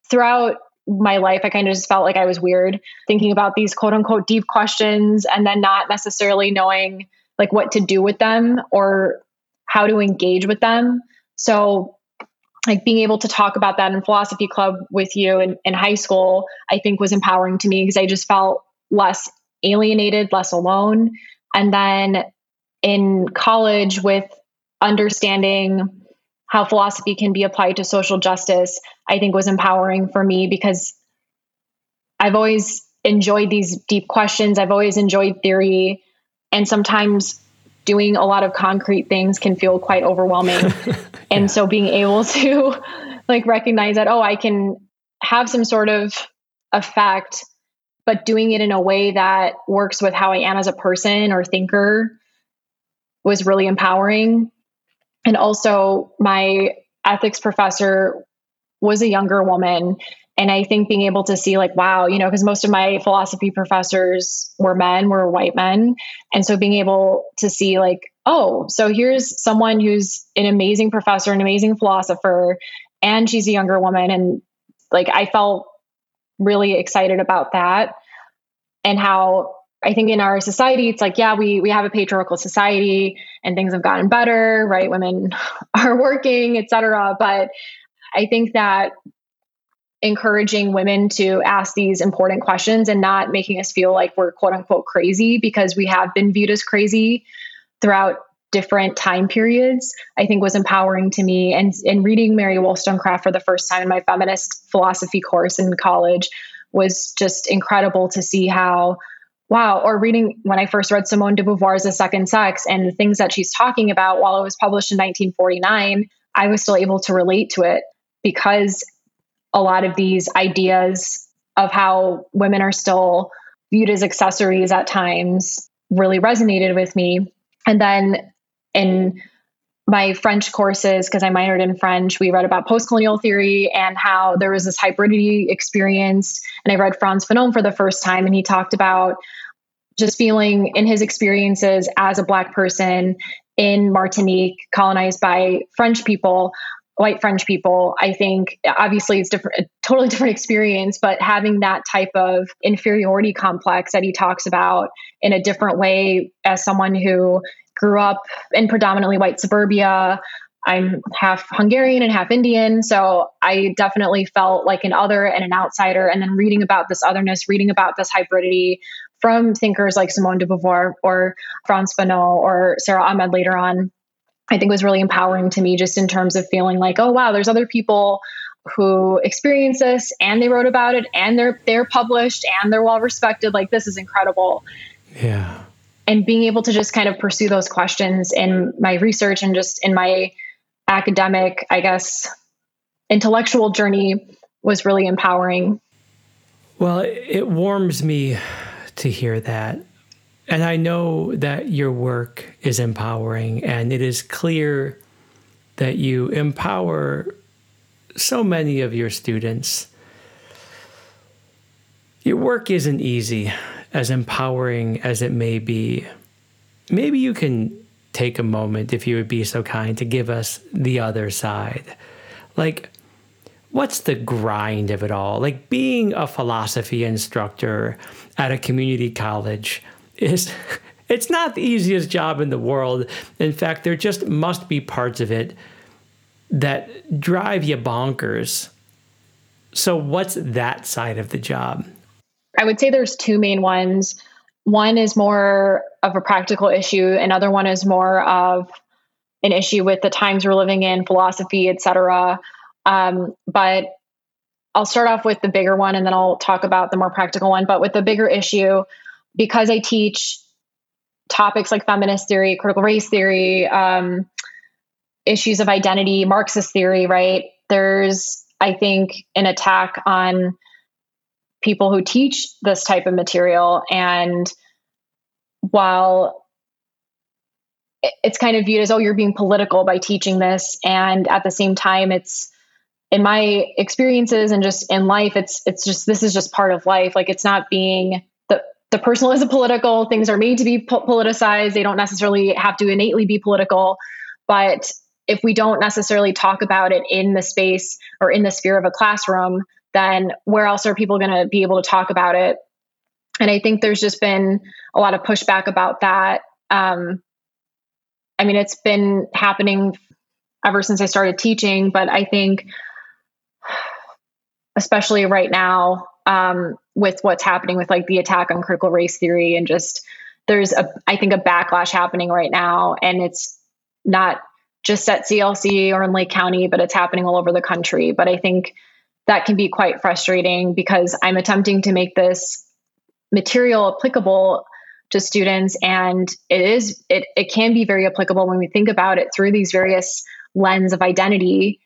S2: throughout my life, I kind of just felt like I was weird thinking about these quote unquote deep questions and then not necessarily knowing like what to do with them or how to engage with them. So like being able to talk about that in philosophy club with you in, in high school, I think was empowering to me because I just felt less alienated, less alone. And then in college with understanding how philosophy can be applied to social justice, I think was empowering for me because I've always enjoyed these deep questions. I've always enjoyed theory. And sometimes doing a lot of concrete things can feel quite overwhelming. yeah. And so being able to like recognize that, oh, I can have some sort of effect, but doing it in a way that works with how I am as a person or thinker was really empowering. And also, my ethics professor was a younger woman and I think being able to see, like, wow, you know, because most of my philosophy professors were men, were white men. And so being able to see, like, oh, so here's someone who's an amazing professor, an amazing philosopher, and she's a younger woman. And like, I felt really excited about that and how I think in our society, it's like, yeah, we we have a patriarchal society and things have gotten better, right? Women are working, et cetera. But I think that encouraging women to ask these important questions and not making us feel like we're quote unquote crazy because we have been viewed as crazy throughout different time periods i think was empowering to me and in reading mary wollstonecraft for the first time in my feminist philosophy course in college was just incredible to see how wow or reading when i first read simone de beauvoir's the second sex and the things that she's talking about while it was published in 1949 i was still able to relate to it because a lot of these ideas of how women are still viewed as accessories at times really resonated with me. And then in my French courses, because I minored in French, we read about post-colonial theory and how there was this hybridity experience. And I read Frantz Fanon for the first time, and he talked about just feeling in his experiences as a Black person in Martinique, colonized by French people, white French people, I think obviously it's different, a totally different experience, but having that type of inferiority complex that he talks about in a different way as someone who grew up in predominantly white suburbia. I'm half Hungarian and half Indian. So I definitely felt like an other and an outsider. And then reading about this otherness, reading about this hybridity from thinkers like Simone de Beauvoir or Frantz Fanon or Sara Ahmed later on, I think was really empowering to me just in terms of feeling like, oh wow, there's other people who experience this and they wrote about it and they're they're published and they're well respected. Like this is incredible.
S1: Yeah.
S2: And being able to just kind of pursue those questions in my research and just in my academic, I guess, intellectual journey was really empowering.
S1: Well, it warms me to hear that. And I know that your work is empowering, and it is clear that you empower so many of your students. Your work isn't easy, as empowering as it may be. Maybe you can take a moment, if you would be so kind, to give us the other side. Like, what's the grind of it all? Like, being a philosophy instructor at a community college is it's not the easiest job in the world. In fact, there just must be parts of it that drive you bonkers. So, what's that side of the job?
S2: I would say there's two main ones. One is more of a practical issue, another one is more of an issue with the times we're living in, philosophy, etc. Um, but I'll start off with the bigger one and then I'll talk about the more practical one. But with the bigger issue, because I teach topics like feminist theory, critical race theory, um, issues of identity, Marxist theory, right? There's, I think, an attack on people who teach this type of material. And while it's kind of viewed as, oh, you're being political by teaching this. And at the same time, it's, in my experiences and just in life it's it's just this is just part of life like it's not being the the personal is a political things are made to be po- politicized they don't necessarily have to innately be political but if we don't necessarily talk about it in the space or in the sphere of a classroom then where else are people going to be able to talk about it? And i think there's just been a lot of pushback about that. Um, I mean, it's been happening ever since I started teaching, but I think, especially right now, um, with what's happening with like the attack on critical race theory and just there's a I think a backlash happening right now, and it's not just at CLC or in Lake County, but it's happening all over the country. But I think that can be quite frustrating because I'm attempting to make this material applicable to students. And it is it, it can be very applicable when we think about it through these various lens of identity.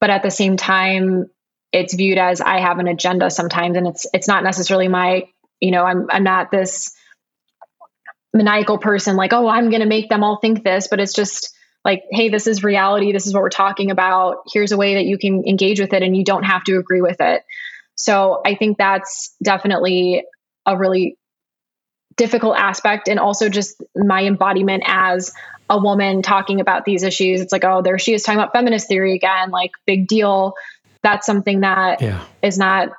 S2: But at the same time it's viewed as i have an agenda sometimes and it's it's not necessarily my you know i'm i'm not this maniacal person like oh i'm going to make them all think this but it's just like hey this is reality. This is what we're talking about. Here's a way that you can engage with it and you don't have to agree with it. So i think that's definitely a really difficult aspect and also just my embodiment as a woman talking about these issues. It's like oh there she is talking about feminist theory again like big deal. That's something that yeah. is not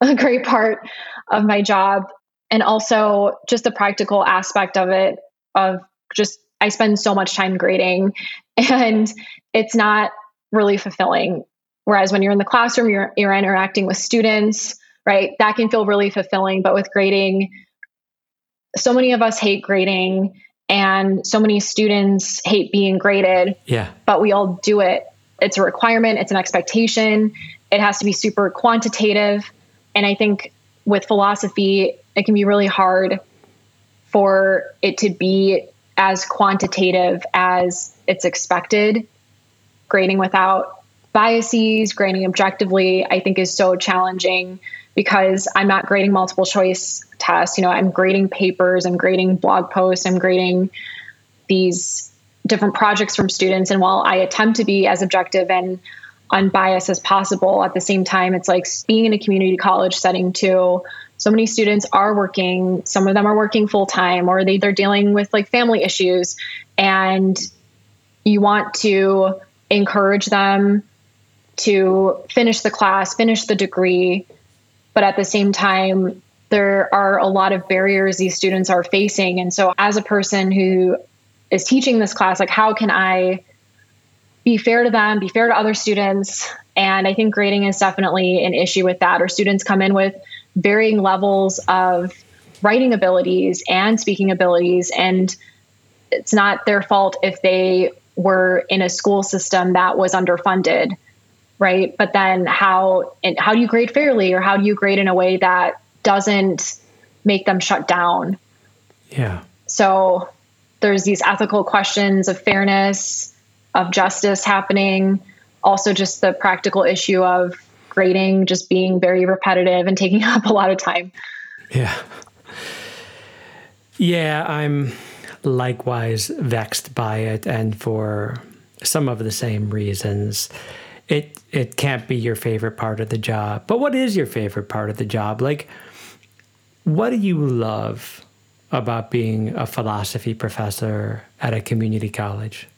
S2: a great part of my job. And also just the practical aspect of it of just i spend so much time grading and it's not really fulfilling whereas when you're in the classroom you're, you're interacting with students right that can feel really fulfilling but with grading so many of us hate grading and so many students hate being graded.
S1: Yeah.
S2: But we all do it. It's a requirement, it's an expectation. It has to be super quantitative. And I think with philosophy, it can be really hard for it to be as quantitative as it's expected. Grading without biases, grading objectively, I think is so challenging because I'm not grading multiple choice tests. You know, I'm grading papers, I'm grading blog posts, I'm grading these different projects from students. And while I attempt to be as objective and unbiased as possible, at the same time, it's like being in a community college setting too. So many students are working, some of them are working full time, or they, they're dealing with like family issues. And you want to encourage them to finish the class, finish the degree, but at the same time, there are a lot of barriers these students are facing. And so, as a person who is teaching this class, like, how can I be fair to them, be fair to other students? And I think grading is definitely an issue with that, or students come in with varying levels of writing abilities and speaking abilities. And it's not their fault if they were in a school system that was underfunded right? But then how and how do you grade fairly or how do you grade in a way that doesn't make them shut down?
S1: Yeah.
S2: So there's these ethical questions of fairness, of justice happening, also just the practical issue of grading just being very repetitive and taking up a lot of time.
S1: Yeah. Yeah, I'm likewise vexed by it and for some of the same reasons it it can't be your favorite part of the job. But what is your favorite part of the job? Like what do you love about being a philosophy professor at a community college?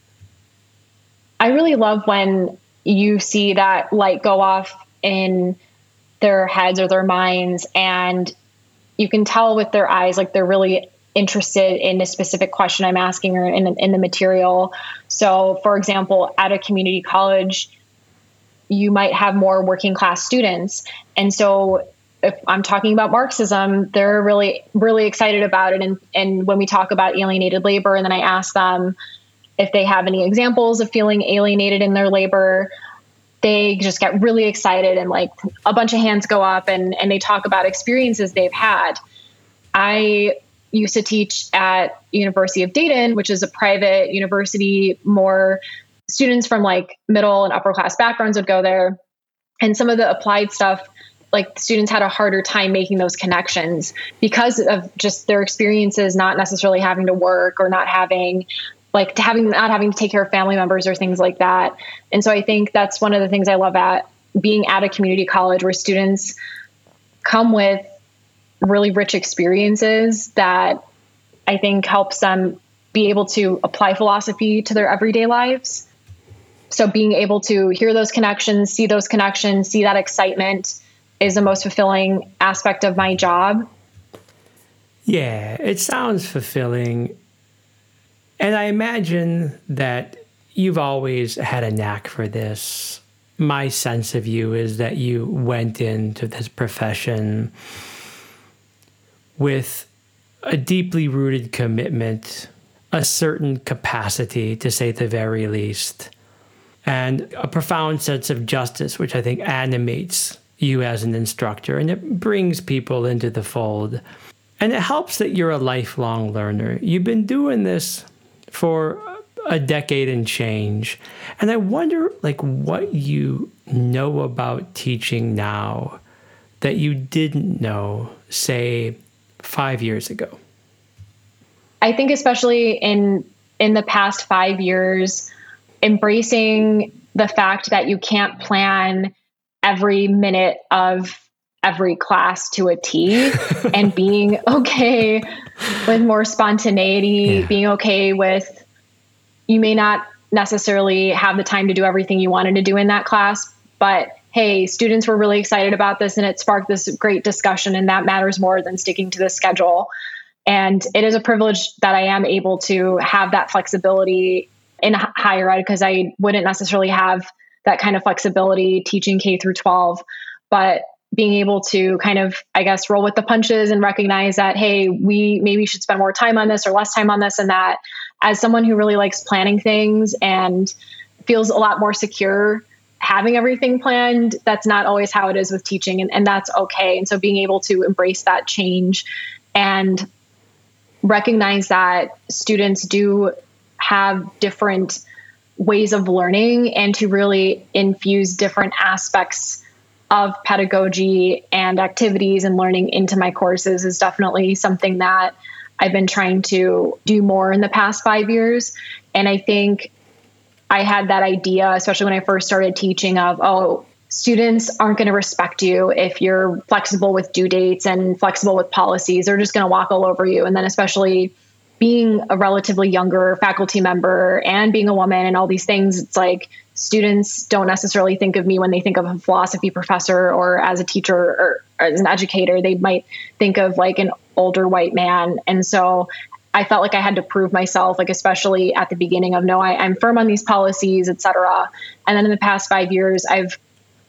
S2: I really love when you see that light go off in their heads or their minds and you can tell with their eyes like they're really interested in a specific question I'm asking or in, in the material. So, for example, at a community college, you might have more working class students. And so if I'm talking about Marxism, they're really, really excited about it. And, and when we talk about alienated labor, and then I ask them if they have any examples of feeling alienated in their labor, they just get really excited and like a bunch of hands go up and, and they talk about experiences they've had. I used to teach at University of Dayton, which is a private university, more students from like middle and upper class backgrounds would go there. And some of the applied stuff, like students had a harder time making those connections because of just their experiences not necessarily having to work or not having like having not having to take care of family members or things like that. And so I think that's one of the things I love at being at a community college where students come with really rich experiences that I think helps them be able to apply philosophy to their everyday lives so being able to hear those connections, see those connections, see that excitement is the most fulfilling aspect of my job.
S1: Yeah, it sounds fulfilling. And I imagine that you've always had a knack for this. My sense of you is that you went into this profession with a deeply rooted commitment, a certain capacity, to say the very least, and a profound sense of justice, which I think animates you as an instructor and it brings people into the fold. And it helps that you're a lifelong learner. You've been doing this for a decade and change. And I wonder like what you know about teaching now that you didn't know say 5 years ago.
S2: I think especially in in the past 5 years embracing the fact that you can't plan every minute of every class to a T and being okay with more spontaneity, yeah. being okay with you may not necessarily have the time to do everything you wanted to do in that class, but hey, students were really excited about this and it sparked this great discussion, and that matters more than sticking to the schedule. And it is a privilege that I am able to have that flexibility in higher ed because I wouldn't necessarily have that kind of flexibility teaching K through 12. But being able to kind of, I guess, roll with the punches and recognize that, hey, we maybe should spend more time on this or less time on this and that. As someone who really likes planning things and feels a lot more secure having everything planned, that's not always how it is with teaching, and, and that's okay. And so being able to embrace that change and recognize that students do have different ways of learning and to really infuse different aspects of pedagogy and activities and learning into my courses is definitely something that I've been trying to do more in the past five years. And I think I had that idea, especially when I first started teaching, of, oh, students aren't going to respect you if you're flexible with due dates and flexible with policies. They're just going to walk all over you. And then, especially being a relatively younger faculty member and being a woman and all these things, it's like students don't necessarily think of me when they think of a philosophy professor or as a teacher or, as an educator. They might think of like an older white man. And so I felt like I had to prove myself, like especially at the beginning of no, I, am firm on these policies, et cetera. And then in the past five years, I've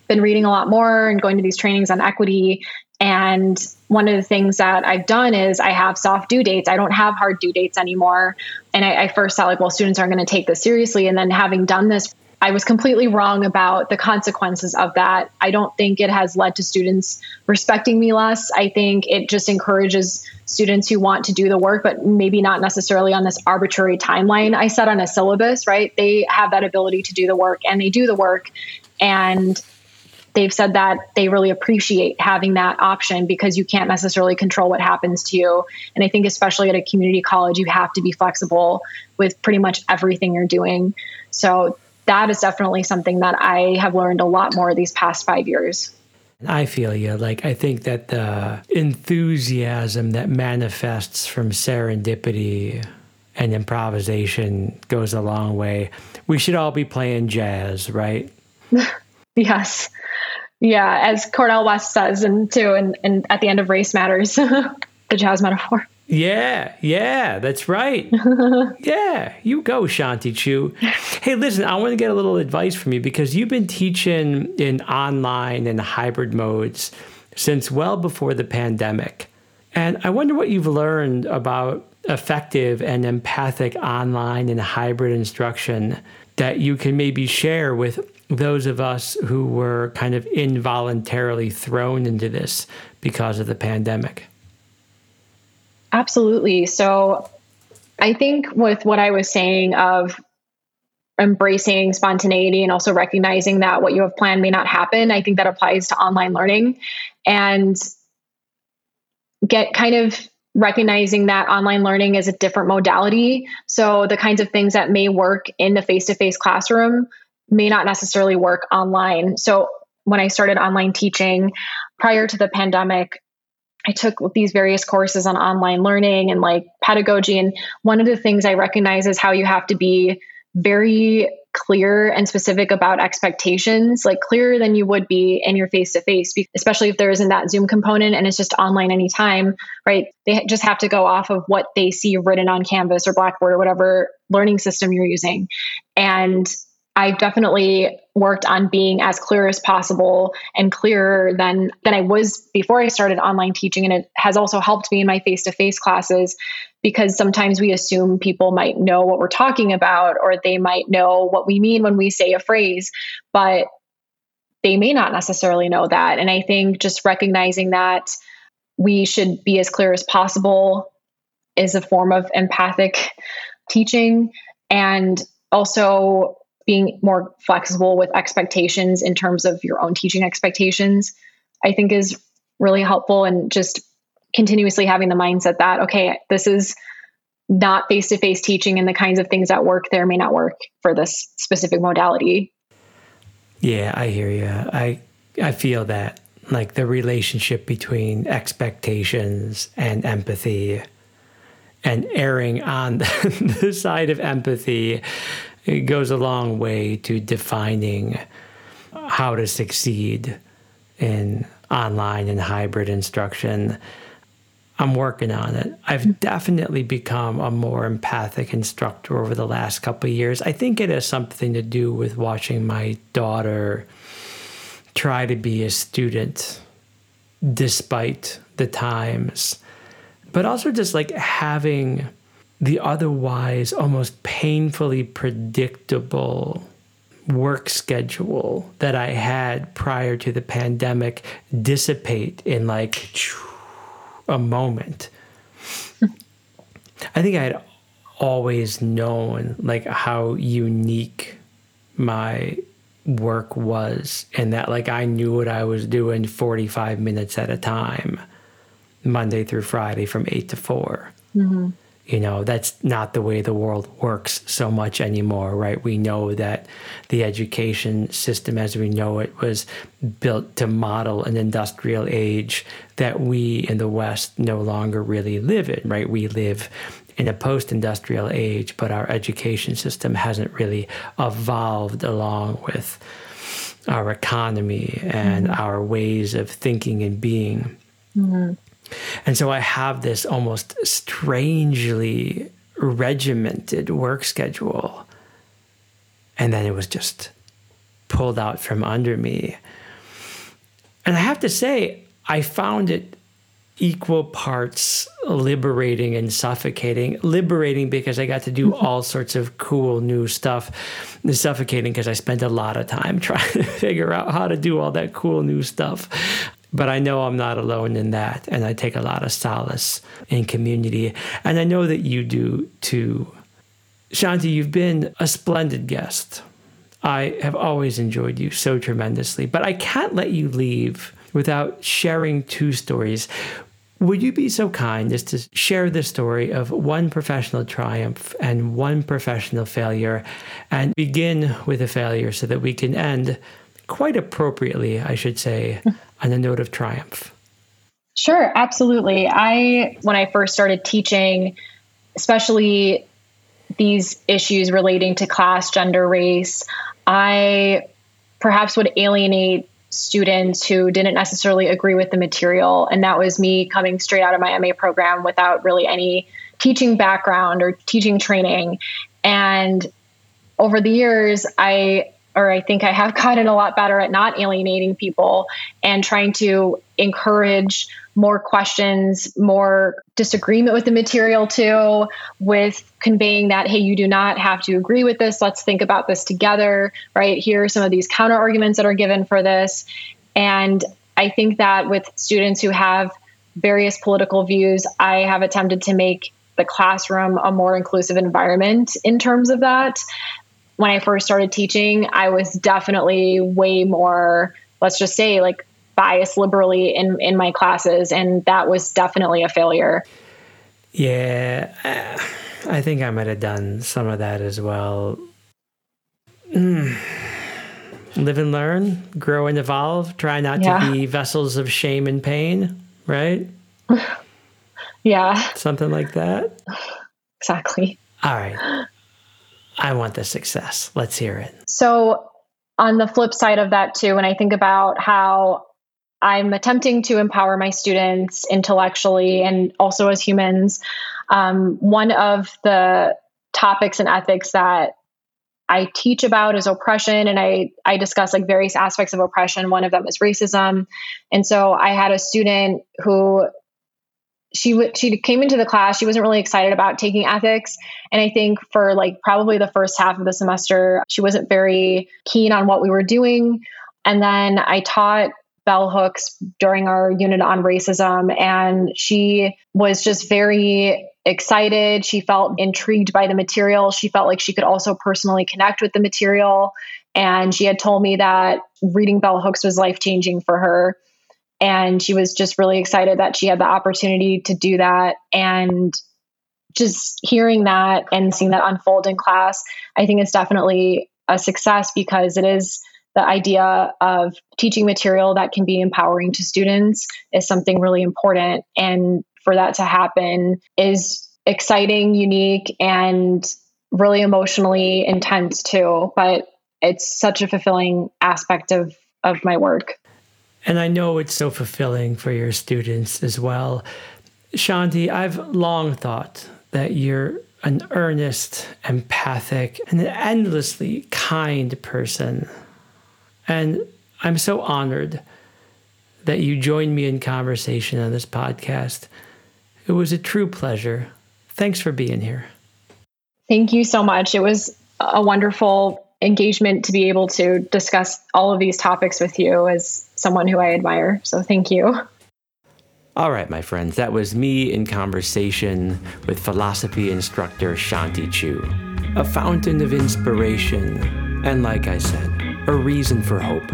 S2: been reading a lot more and going to these trainings on equity and one of the things that I've done is I have soft due dates. I don't have hard due dates anymore. And I, I first thought like, well, students aren't going to take this seriously. And then having done this, I was completely wrong about the consequences of that. I don't think it has led to students respecting me less. I think it just encourages students who want to do the work, but maybe not necessarily on this arbitrary timeline I set on a syllabus, right? They have that ability to do the work and they do the work. And they've said that they really appreciate having that option because you can't necessarily control what happens to you. And I think, especially at a community college, you have to be flexible with pretty much everything you're doing. So, that is definitely something that I have learned a lot more these past five years.
S1: I feel you. Like, I think that the enthusiasm that manifests from serendipity and improvisation goes a long way. We should all be playing jazz, right?
S2: yes. Yeah, as Cornel West says, and too, and, and at the end of Race Matters, the jazz metaphor.
S1: Yeah, yeah, that's right. yeah, you go, Shanti Chu. Hey, listen, I want to get a little advice from you because you've been teaching in online and hybrid modes since well before the pandemic. And I wonder what you've learned about effective and empathic online and hybrid instruction that you can maybe share with those of us who were kind of involuntarily thrown into this because of the pandemic?
S2: Absolutely. So I think with what I was saying of embracing spontaneity and also recognizing that what you have planned may not happen, I think that applies to online learning and get kind of recognizing that online learning is a different modality. So the kinds of things that may work in the face to face classroom may not necessarily work online. So when I started online teaching prior to the pandemic, I took these various courses on online learning and like pedagogy. And one of the things I recognize is how you have to be very clear and specific about expectations, like clearer than you would be in your face to face, especially if there isn't that Zoom component and it's just online anytime, right? They just have to go off of what they see written on Canvas or Blackboard or whatever learning system you're using. And I've definitely worked on being as clear as possible and clearer than than I was before I started online teaching. And it has also helped me in my face-to-face classes because sometimes we assume people might know what we're talking about or they might know what we mean when we say a phrase but they may not necessarily know that. And I think just recognizing that we should be as clear as possible is a form of empathic teaching. And also being more flexible with expectations in terms of your own teaching expectations, I think is really helpful and just continuously having the mindset that, okay, this is not face to face teaching and the kinds of things that work there may not work for this specific modality.
S1: Yeah, I hear you. I I feel that like the relationship between expectations and empathy and erring on the side of empathy it goes a long way to defining how to succeed in online and hybrid instruction. I'm working on it. I've definitely become a more empathic instructor over the last couple years. I think it has something to do with watching my daughter try to be a student despite the times, but also just like having the otherwise almost painfully predictable work schedule that I had prior to the pandemic dissipate in like a moment. I think I had always known like how unique my work was and that like I knew what I was doing 45 minutes at a time Monday through Friday from 8 to 4. Mm-hmm you know that's not the way the world works so much anymore right we know that the education system as we know it was built to model an industrial age that we in the west no longer really live in right we live in a post-industrial age but our education system hasn't really evolved along with our economy and mm-hmm. our ways of thinking and being mm-hmm. And so I have this almost strangely regimented work schedule. And then it was just pulled out from under me. And I have to say, I found it equal parts liberating and suffocating. Liberating because I got to do all sorts of cool new stuff. And Suffocating because I spent a lot of time trying to figure out how to do all that cool new stuff. But I know I'm not alone in that. And I take a lot of solace in community. And I know that you do too. Shanti, you've been a splendid guest. I have always enjoyed you so tremendously, but I can't let you leave without sharing two stories. Would you be so kind as to share the story of one professional triumph and one professional failure and begin with a failure so that we can end quite appropriately, I should say, on a note of triumph.
S2: Sure, absolutely. I, when I first started teaching, especially these issues relating to class, gender, race, I perhaps would alienate students who didn't necessarily agree with the material. And that was me coming straight out of my MA program without really any teaching background or teaching training. And over the years, I or I think I have gotten a lot better at not alienating people and trying to encourage more questions, more disagreement with the material too, with conveying that, hey, you do not have to agree with this. Let's think about this together, right? Here are some of these counter arguments that are given for this. And I think that with students who have various political views, I have attempted to make the classroom a more inclusive environment in terms of that when I first started teaching, I was definitely way more, let's just say, like biased liberally in in my classes, and that was definitely a failure.
S1: Yeah, I think I might have done some of that as well. Mm. Live and learn, grow and evolve. Try not yeah. to be vessels of shame and pain, right?
S2: yeah.
S1: Something like that.
S2: Exactly.
S1: All right
S4: I want the success. Let's hear it.
S2: So, on the flip side of that, too, when I think about how I'm attempting to empower my students intellectually and also as humans, um, one of the topics and ethics that I teach about is oppression and I I discuss like various aspects of oppression. One of them is racism. And so I had a student who she w- she came into the class she wasn't really excited about taking ethics and i think for like probably the first half of the semester she wasn't very keen on what we were doing and then i taught bell hooks during our unit on racism and she was just very excited. She felt intrigued by the material. She felt like she could also personally connect with the material. And she had told me that reading Bell Hooks was life changing for her. And she was just really excited that she had the opportunity to do that. And just hearing that and seeing that unfold in class, I think it's definitely a success because it is the idea of teaching material that can be empowering to students is something really important. And for that to happen is exciting, unique, and really emotionally intense too. But it's such a fulfilling aspect of of my work.
S4: And I know it's so fulfilling for your students as well. Shanti, I've long thought that you're an earnest, empathic, and an endlessly kind person. And I'm so honored that you joined me in conversation on this podcast. It was a true pleasure. Thanks for being here.
S2: Thank you so much. It was a wonderful engagement to be able to discuss all of these topics with you as someone who I admire. So thank you.
S1: All right, my friends, that was me in conversation with philosophy instructor Shanti Chu, a fountain of inspiration, and like I said, a reason for hope.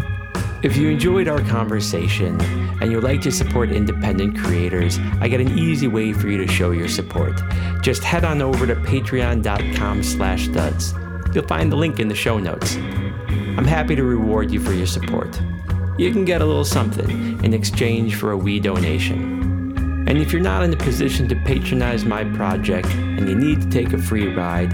S1: If you enjoyed our conversation and you'd like to support independent creators, I got an easy way for you to show your support. Just head on over to patreon.com slash duds. You'll find the link in the show notes. I'm happy to reward you for your support. You can get a little something in exchange for a wee donation. And if you're not in a position to patronize my project and you need to take a free ride,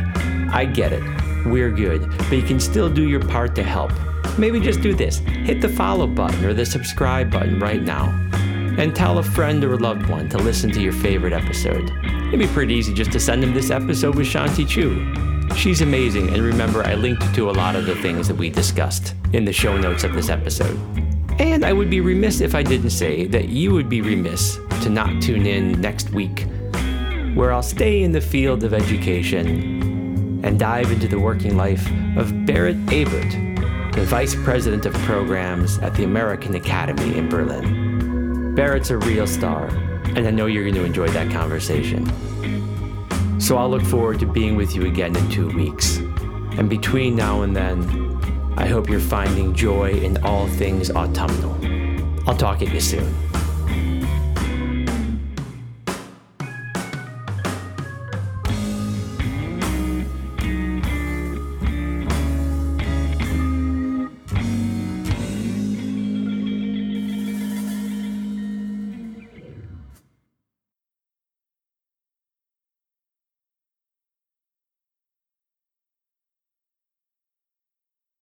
S1: I get it. We're good, but you can still do your part to help maybe just do this hit the follow button or the subscribe button right now. And tell a friend or a loved one to listen to your favorite episode. It'd be pretty easy just to send them this episode with Shanti Chu. She's amazing, and remember, I linked to a lot of the things that we discussed in the show notes of this episode. And I would be remiss if I didn't say that you would be remiss to not tune in next week, where I'll stay in the field of education and dive into the working life of Berit Ebert, the Vice President of Programs at the American Academy in Berlin. Berit's a real star, and I know you're going to enjoy that conversation. So I'll look forward to being with you again in two weeks. And between now and then, I hope you're finding joy in all things autumnal. I'll talk at you soon.